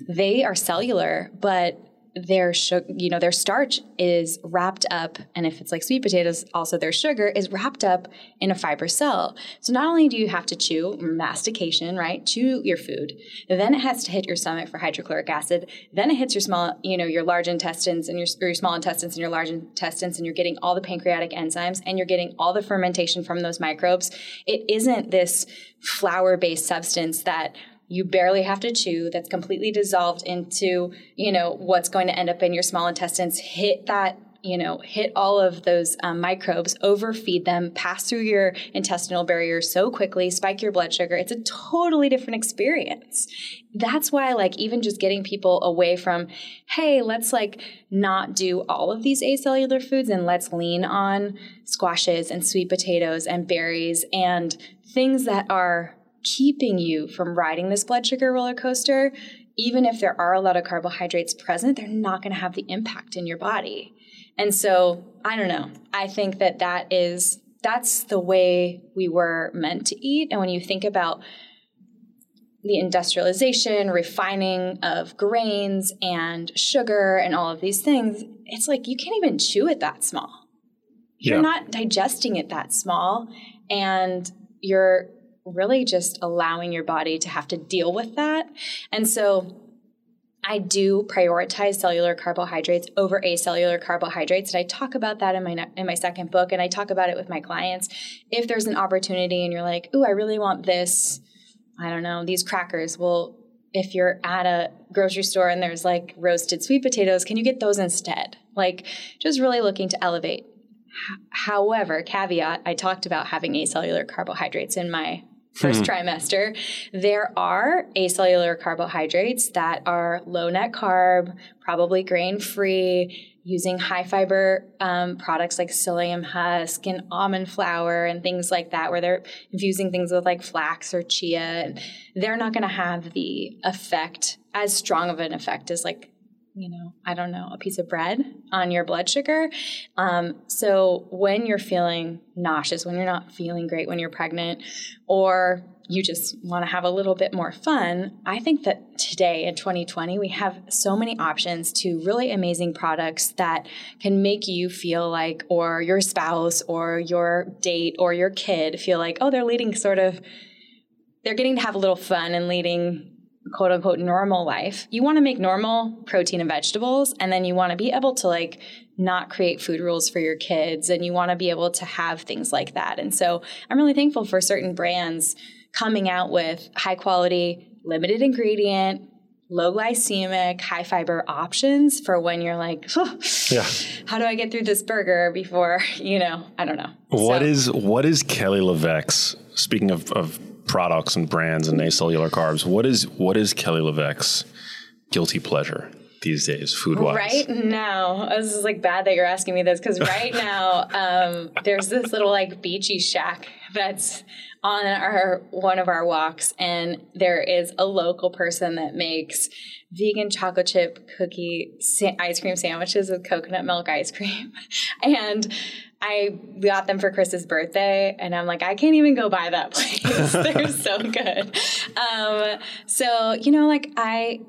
they are cellular, but their sugar, you know, their starch is wrapped up, and if it's like sweet potatoes, also their sugar is wrapped up in a fiber cell. So not only do you have to chew mastication, right? Chew your food, then it has to hit your stomach for hydrochloric acid, then it hits your small, you know, your large intestines and your, your small intestines and your large intestines, and you're getting all the pancreatic enzymes and you're getting all the fermentation from those microbes. It isn't this flour-based substance that you barely have to chew that's completely dissolved into you know what's going to end up in your small intestines. Hit that you know hit all of those um, microbes overfeed them pass through your intestinal barrier so quickly spike your blood sugar. It's a totally different experience. That's why like even just getting people away from hey let's like not do all of these acellular foods and let's lean on squashes and sweet potatoes and berries and things that are keeping you from riding this blood sugar roller coaster, even if there are a lot of carbohydrates present, they're not going to have the impact in your body. And so, I don't know. I think that that is that's the way we were meant to eat. And when you think about the industrialization, refining of grains and sugar and all of these things, it's like you can't even chew it that small. You're Yeah. not digesting it that small and you're really just allowing your body to have to deal with that. And so I do prioritize cellular carbohydrates over acellular carbohydrates, and I talk about that in my in my second book, and I talk about it with my clients. If there's an opportunity and you're like, "Ooh, I really want this," I don't know, these crackers. Well, if you're at a grocery store and there's like roasted sweet potatoes, can you get those instead? Like, just really looking to elevate. However, caveat, I talked about having acellular carbohydrates in my first trimester. There are acellular carbohydrates that are low net carb, probably grain free, using high fiber um, products like psyllium husk and almond flour and things like that, where they're infusing things with like flax or chia. They're not going to have the effect, as strong of an effect as like you know, I don't know, a piece of bread on your blood sugar. Um, so when you're feeling nauseous, when you're not feeling great when you're pregnant, or you just want to have a little bit more fun, I think that today in 2020, we have so many options to really amazing products that can make you feel like, or your spouse, or your date, or your kid feel like, oh, they're leading sort of, they're getting to have a little fun and leading quote unquote normal life. You want to make normal protein and vegetables, and then you want to be able to like not create food rules for your kids, and you want to be able to have things like that. And so I'm really thankful for certain brands coming out with high quality, limited ingredient, low glycemic, high fiber options for when you're like, Yeah. how do I get through this burger before, you know, I don't know. What So- is what is Kelly LeVeque's? Speaking of, of products and brands and acellular carbs, what is what is Kelly LeVeque's guilty pleasure these days, food wise? Right now, this is like bad that you're asking me this because right <laughs> now um, there's this little like beachy shack that's on our one of our walks, and there is a local person that makes vegan chocolate chip cookie sa- ice cream sandwiches with coconut milk ice cream, <laughs> and. I got them for Chris's birthday, and I'm like, I can't even go by that place. <laughs> They're so good. Um, so you know, like I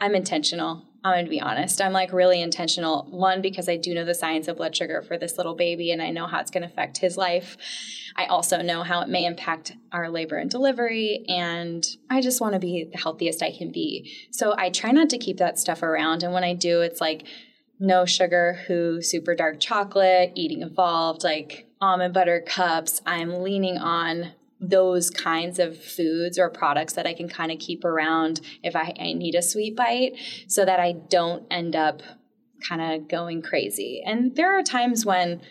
I'm intentional. I'm going to be honest. I'm like really intentional. One, because I do know the science of blood sugar for this little baby and I know how it's going to affect his life. I also know how it may impact our labor and delivery. And I just want to be the healthiest I can be. So I try not to keep that stuff around. And when I do, it's like no sugar, who, super dark chocolate, Eating Evolved, like almond butter cups. I'm leaning on those kinds of foods or products that I can kind of keep around if I, I need a sweet bite so that I don't end up kind of going crazy. And there are times when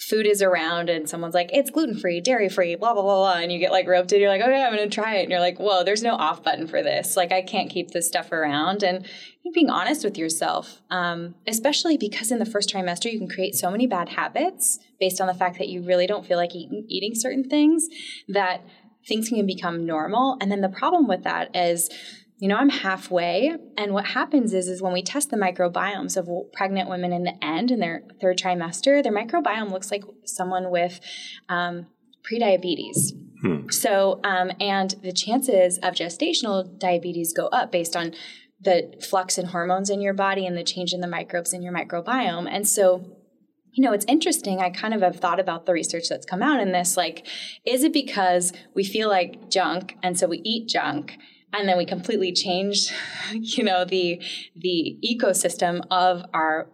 food is around and someone's like, it's gluten free, dairy free, blah, blah, blah, blah. And you get like roped in. You're like, okay, I'm going to try it. And you're like, whoa, there's no off button for this. Like, I can't keep this stuff around. And being honest with yourself, um, especially because in the first trimester, you can create so many bad habits based on the fact that you really don't feel like eating, eating certain things that things can become normal. And then the problem with that is, you know, I'm halfway, and what happens is, is when we test the microbiomes of pregnant women in the end in their third trimester, their microbiome looks like someone with um, prediabetes. So, um, and the chances of gestational diabetes go up based on the flux in hormones in your body and the change in the microbes in your microbiome. And so, you know, it's interesting. I kind of have thought about the research that's come out in this. Like, is it because we feel like junk and so we eat junk? And then we completely change, <laughs> you know, the the ecosystem of our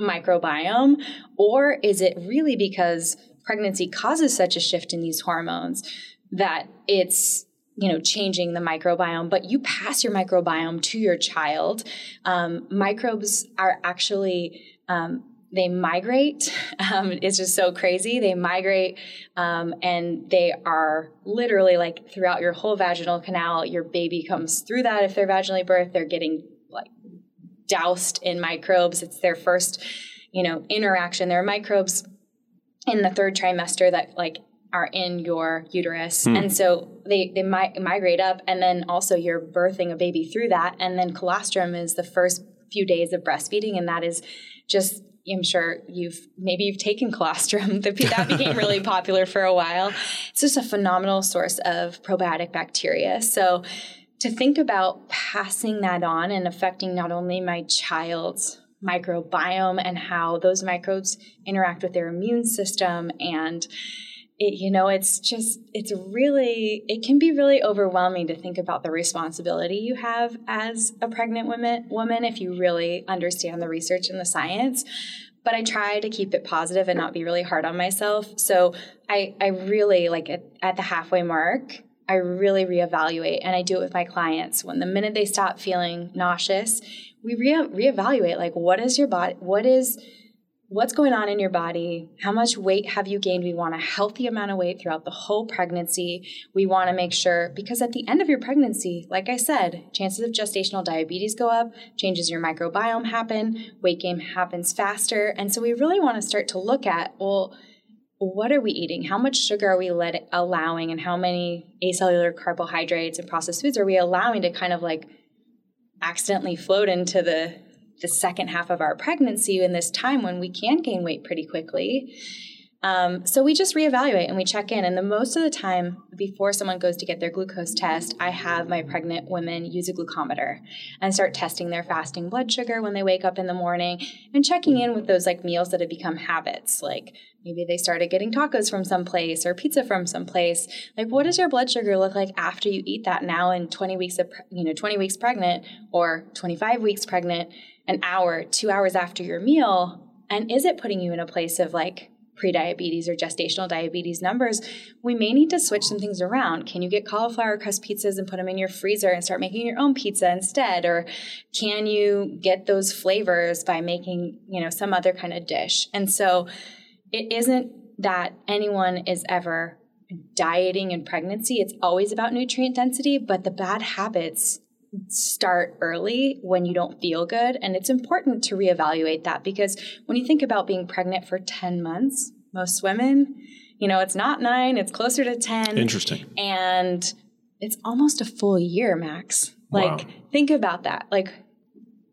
microbiome, or is it really because pregnancy causes such a shift in these hormones that it's you know changing the microbiome but you pass your microbiome to your child um, microbes are actually um, they migrate. <laughs> Um, it's just so crazy. They migrate um, and they are literally like throughout your whole vaginal canal your baby comes through that if they're vaginally birthed. They're getting like doused in microbes. It's their first you know interaction. There are microbes in the third trimester that like are in your uterus. And so they they mi- migrate up and then also you're birthing a baby through that. And then colostrum is the first few days of breastfeeding and that is just I'm sure you've maybe you've taken colostrum. <laughs> That became really popular for a while. It's just a phenomenal source of probiotic bacteria. So to think about passing that on and affecting not only my child's microbiome and how those microbes interact with their immune system and it, you know it's just it's really it can be really overwhelming to think about the responsibility you have as a pregnant woman woman if you really understand the research and the science but I try to keep it positive and not be really hard on myself. So I, I really like at, at the halfway mark, I really reevaluate and I do it with my clients. When the minute they stop feeling nauseous, we re- reevaluate like what is your body, what is what's going on in your body? How much weight have you gained? We want a healthy amount of weight throughout the whole pregnancy. We want to make sure because at the end of your pregnancy like i said chances of gestational diabetes go up changes your microbiome happen weight gain happens faster. And so we really want to start to look at well what are we eating? How much sugar are we let allowing? And how many acellular carbohydrates and processed foods are we allowing to kind of like accidentally float into the the second half of our pregnancy in this time when we can gain weight pretty quickly. Um, so we just reevaluate and we check in. And the most of the time, before someone goes to get their glucose test, I have my pregnant women use a glucometer and start testing their fasting blood sugar when they wake up in the morning and checking in with those like meals that have become habits. Like maybe they started getting tacos from someplace or pizza from someplace. Like, what does your blood sugar look like after you eat that now in 20 weeks of, you know, 20 weeks pregnant or 25 weeks pregnant? An hour, two hours after your meal? And is it putting you in a place of like prediabetes or gestational diabetes numbers? We may need to switch some things around. Can you get cauliflower crust pizzas and put them in your freezer and start making your own pizza instead? Or can you get those flavors by making, you know, some other kind of dish? And so it isn't that anyone is ever dieting in pregnancy. It's always about nutrient density, but the bad habits start early when you don't feel good. And it's important to reevaluate that because when you think about being pregnant for 10 months, most women, you know, it's not nine, it's closer to 10. Interesting. And it's almost a full year, Max. Like, Wow. think about that. Like,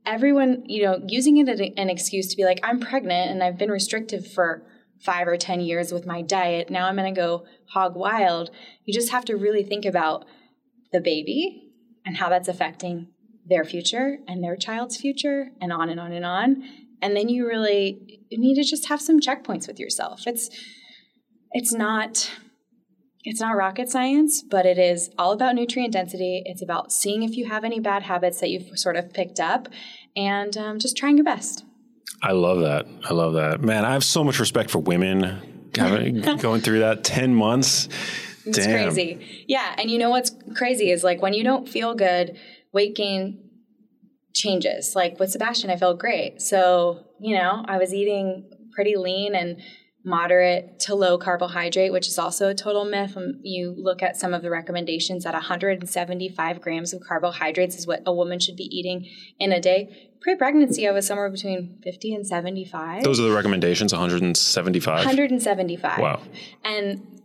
everyone, you know, using it as an excuse to be like, I'm pregnant and I've been restrictive for five or 10 years with my diet. Now I'm going to go hog wild. You just have to really think about the baby and how that's affecting their future and their child's future and on and on and on. And then you really you need to just have some checkpoints with yourself. It's it's not it's not rocket science, but it is all about nutrient density. It's about seeing if you have any bad habits that you've sort of picked up and um, just trying your best. I love that. I love that. Man, I have so much respect for women <laughs> going through that 10 months. It's Damn. crazy. Yeah. And you know what's crazy is like when you don't feel good, weight gain changes. Like with Sebastian, I felt great. So, you know, I was eating pretty lean and moderate to low carbohydrate, which is also a total myth. When you look at some of the recommendations that 175 grams of carbohydrates is what a woman should be eating in a day. Pre pregnancy, I was somewhere between 50 and 75. Those are the recommendations 175. 175. Wow. And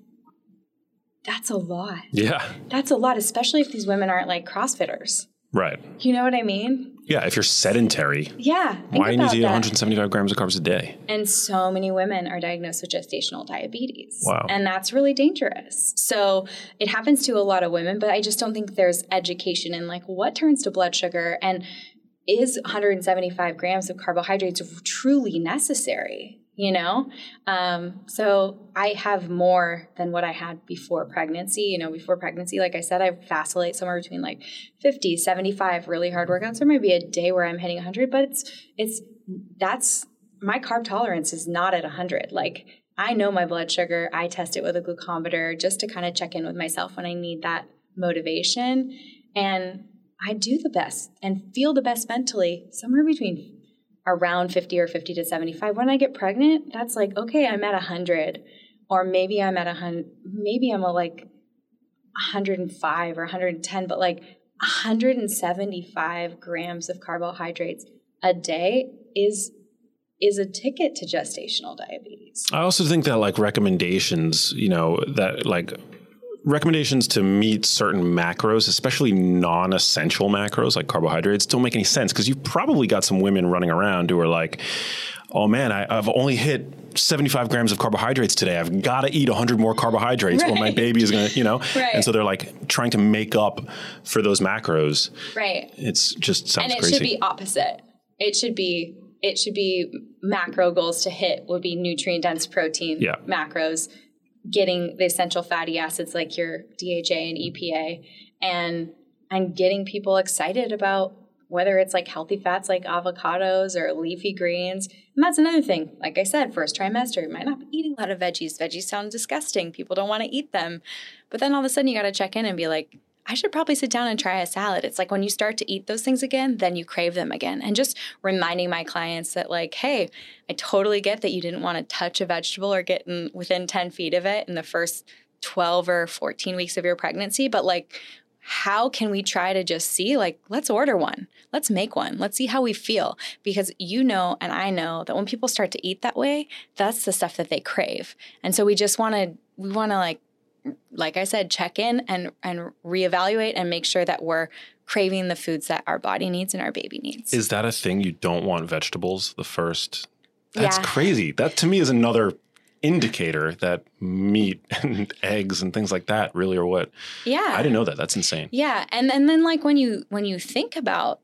that's a lot. Yeah. That's a lot, especially if these women aren't like CrossFitters. Right. You know what I mean? Yeah. If you're sedentary, Yeah. why do you need to eat 175 grams of carbs a day? And so many women are diagnosed with gestational diabetes. Wow. And that's really dangerous. So it happens to a lot of women, but I just don't think there's education in like what turns to blood sugar and is 175 grams of carbohydrates truly necessary? You know? Um, so I have more than what I had before pregnancy. You know, before pregnancy, like I said, I vacillate somewhere between like 50, 75 really hard workouts. There might be a day where I'm hitting 100, but it's, it's, that's, my carb tolerance is not at 100. Like, I know my blood sugar. I test it with a glucometer just to kind of check in with myself when I need that motivation. And I do the best and feel the best mentally somewhere between around 50 or 50 to 75. When I get pregnant, that's like, okay, I'm at 100 or maybe I'm at a 100, maybe I'm a like 105 or 110, but like 175 grams of carbohydrates a day is is a ticket to gestational diabetes. I also think that like recommendations, you know, that like recommendations to meet certain macros, especially non-essential macros like carbohydrates, don't make any sense because you've probably got some women running around who are like, "Oh man, I, I've only hit 75 grams of carbohydrates today. I've got to eat 100 more carbohydrates, or my baby is gonna, you know." Right. And so they're like trying to make up for those macros. Right. It's just sounds and it crazy. should be opposite. It should be it should be macro goals to hit would be nutrient dense protein Yeah. macros, getting the essential fatty acids like your DHA and EPA, and and getting people excited about whether it's like healthy fats like avocados or leafy greens. And that's another thing. Like I said, first trimester, you might not be eating a lot of veggies. Veggies sound disgusting. People don't want to eat them. But then all of a sudden you got to check in and be like, I should probably sit down and try a salad. It's like when you start to eat those things again, then you crave them again. And just reminding my clients that, like, hey, I totally get that you didn't want to touch a vegetable or get in, within 10 feet of it in the first 12 or 14 weeks of your pregnancy, but like, how can we try to just see, like, let's order one, let's make one, let's see how we feel? Because you know, and I know that when people start to eat that way, that's the stuff that they crave. And so we just want to, we want to like, like I said, check in and and reevaluate and make sure that we're craving the foods that our body needs and our baby needs. Is that a thing you don't want vegetables the first? That's Yeah. crazy. That to me is another indicator that meat <laughs> and eggs and things like that really are what yeah. I didn't know that. That's insane. Yeah, and and then like when you when you think about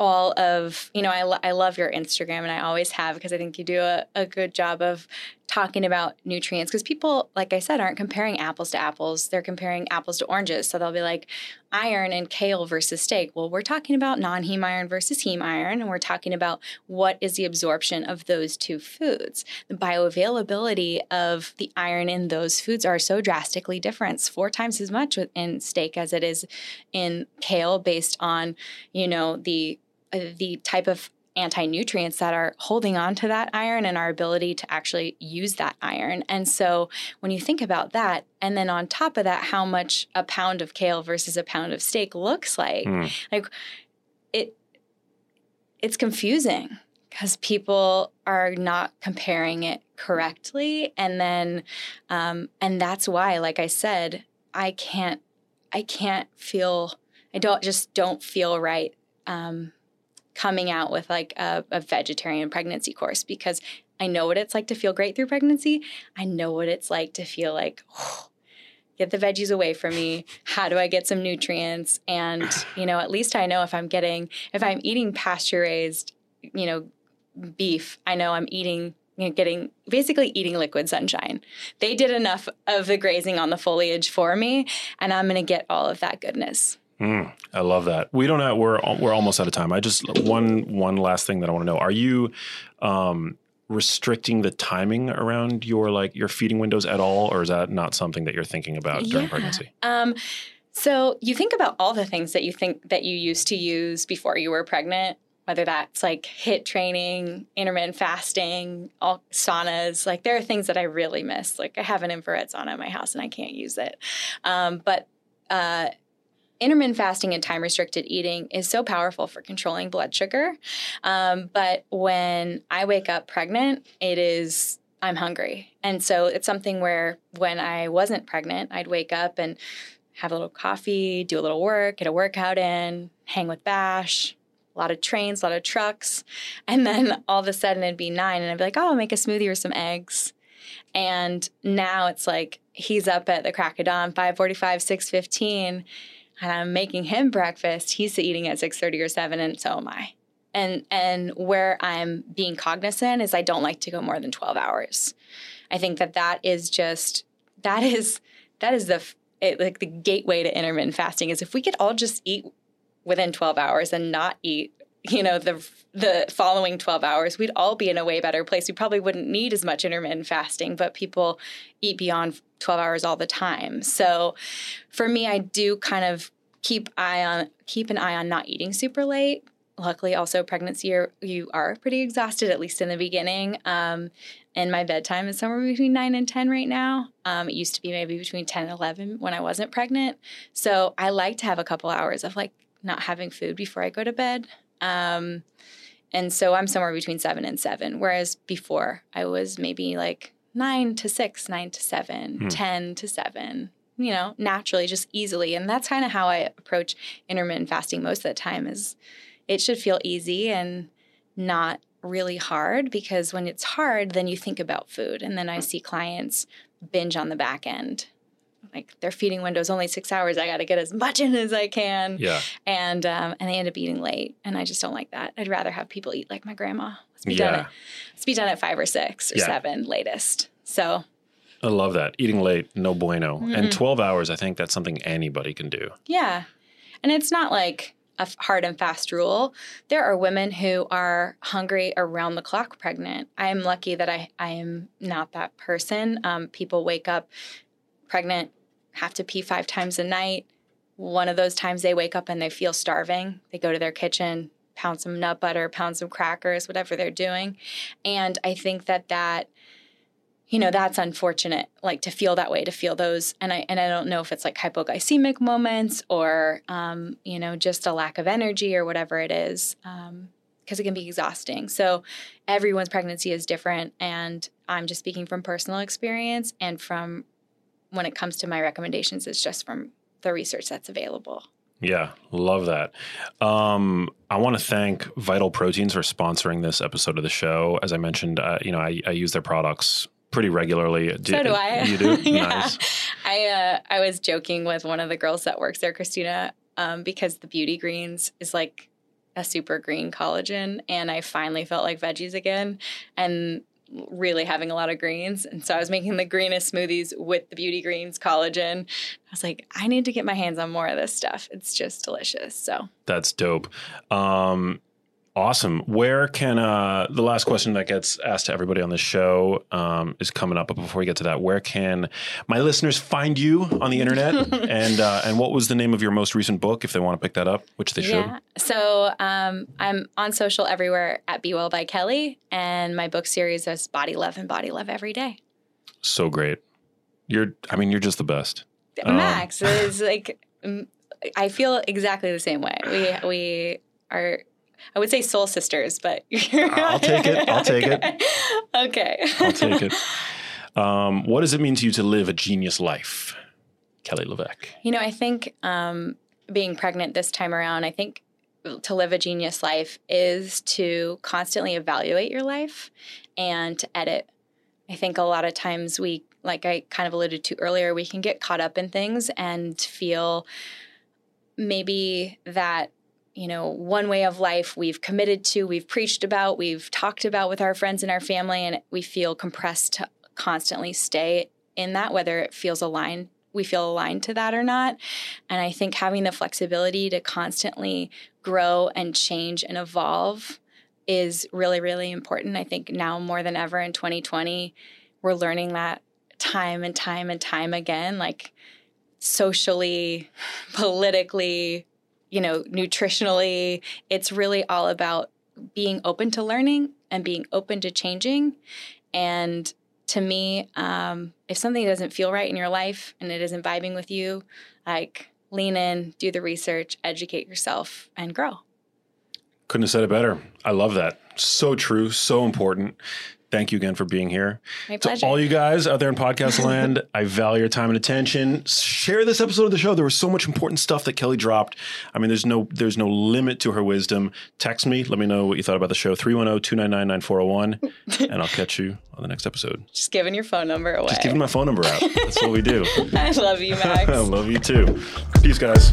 all of you know I, lo- I love your Instagram and I always have because I think you do a, a good job of talking about nutrients. Because people like I said aren't comparing apples to apples. They're comparing apples to oranges. So they'll be like iron and kale versus steak. Well we're talking about non-heme iron versus heme iron and we're talking about what is the absorption of those two foods. The bioavailability of the iron in those foods are so drastically different. Four times as much in steak as it is in kale based on you know the the type of anti-nutrients that are holding on to that iron and our ability to actually use that iron. And so when you think about that and then on top of that how much a pound of kale versus a pound of steak looks like Mm. like it it's confusing because people are not comparing it correctly and then um, and that's why like i said i can't i can't feel i don't just don't feel right um, coming out with like a, a vegetarian pregnancy course because i know what it's like to feel great through pregnancy. I know what it's like to feel like get the veggies away from me. How do i get some nutrients? And you know at least i know if i'm getting if i'm eating pasture raised you know beef i know i'm eating you know, getting basically eating liquid sunshine. They did enough of the grazing on the foliage for me and i'm going to get all of that goodness Mm, I love that. We don't have. We're we're almost out of time. I just one one last thing that I want to know. Are you um, restricting the timing around your like your feeding windows at all, or is that not something that you're thinking about during Yeah. pregnancy? Um, so you think about all the things that you think that you used to use before you were pregnant, whether that's like HIIT training, intermittent fasting, all saunas. Like there are things that I really miss. Like I have an infrared sauna in my house and I can't use it. Um, but uh, intermittent fasting and time restricted eating is so powerful for controlling blood sugar. Um, but when I wake up pregnant, it is I'm hungry. And so it's something where when I wasn't pregnant, I'd wake up and have a little coffee, do a little work, get a workout in, hang with Bash, a lot of trains, a lot of trucks. And then all of a sudden it'd be nine and I'd be like, oh, I'll make a smoothie or some eggs. And now it's like he's up at the crack of dawn, 545, 615, and I'm making him breakfast. He's eating at 630 or 7, and so am I. And and where I'm being cognizant is I don't like to go more than 12 hours. I think that that is just that is that is the it, like the gateway to intermittent fasting is if we could all just eat within 12 hours and not eat you know the the following 12 hours we'd all be in a way better place. We probably wouldn't need as much intermittent fasting but people eat beyond 12 hours all the time. So for me i do kind of keep eye on keep an eye on not eating super late. Luckily also pregnancy you're, you are pretty exhausted at least in the beginning. Um, and my bedtime is somewhere between 9 and 10 right now. Um, it used to be maybe between 10 and 11 when i wasn't pregnant. So i like to have a couple hours of like not having food before i go to bed um, and so i'm somewhere between 7 and 7 whereas before i was maybe like 9 to 6 9 to 7 Hmm. 10 to 7 you know naturally just easily. And that's kind of how i approach intermittent fasting most of the time is it should feel easy and not really hard because when it's hard then you think about food. And then i see clients binge on the back end like their feeding window is only six hours i got to get as much in as i can Yeah, and um, and they end up eating late and i just don't like that i'd rather have people eat like my grandma let's be Yeah. done at let's be done at five or six or Yeah. seven latest so I love that. Eating late, no bueno. Mm-hmm. And 12 hours, I think that's something anybody can do. Yeah. And it's not like a hard and fast rule. There are women who are hungry around the clock pregnant. I am lucky that I, I am not that person. Um, people wake up pregnant, have to pee five times a night. One of those times they wake up and they feel starving. They go to their kitchen, pound some nut butter, pound some crackers, whatever they're doing. And I think that that you know that's unfortunate like to feel that way to feel those and i and i don't know if it's like hypoglycemic moments or um, you know just a lack of energy or whatever it is because it can be exhausting so everyone's pregnancy is different and i'm just speaking from personal experience and from when it comes to my recommendations it's just from the research that's available Yeah, love that. Um, I want to thank Vital Proteins for sponsoring this episode of the show. As I mentioned, uh, you know, I, I use their products pretty regularly. So do I. <laughs> You do? yeah. Nice. I uh, I was joking with one of the girls that works there, Christina, um, because the Beauty Greens is like a super green collagen, and I finally felt like veggies again, and really having a lot of greens. And so I was making the greenest smoothies with the Beauty Greens collagen. I was like, I need to get my hands on more of this stuff. It's just delicious. So That's dope. Um, awesome. Where can uh, the last question that gets asked to everybody on the show um, is coming up? But before we get to that, where can my listeners find you on the internet? <laughs> and uh, and what was the name of your most recent book if they want to pick that up, which they should? Yeah. So um, I'm on social everywhere at Be Well by Kelly, and my book series is Body Love and Body Love Every Day. So great. You're. I mean, you're just the best. Um, Max is like, I feel exactly the same way. We we are. I would say soul sisters, but <laughs> I'll take it. I'll take it. Okay. I'll take it. <laughs> Um, what does it mean to you to live a genius life, Kelly LeVeque? You know, I think um, being pregnant this time around, I think to live a genius life is to constantly evaluate your life and to edit. I think a lot of times we, like I kind of alluded to earlier, we can get caught up in things and feel maybe that you know one way of life we've committed to we've preached about we've talked about with our friends and our family and we feel compressed to constantly stay in that whether it feels aligned we feel aligned to that or not. And i think having the flexibility to constantly grow and change and evolve is really really important. I think now more than ever in 2020 we're learning that time and time and time again like socially politically you know, nutritionally. It's really all about being open to learning and being open to changing. And to me, um, if something doesn't feel right in your life and it isn't vibing with you, like lean in, do the research, educate yourself, and grow. Couldn't have said it better. I love that. So true. So important. Thank you again for being here. My To all you guys out there in podcast <laughs> land, I value your time and attention. Share this episode of the show. There was so much important stuff that Kelly dropped. I mean, there's no there's no limit to her wisdom. Text me. Let me know what you thought about the show. 310-299-9401. <laughs> and I'll catch you on the next episode. Just giving your phone number away. Just giving my phone number out. That's what we do. <laughs> I love you, Max. I love you too. Peace, guys.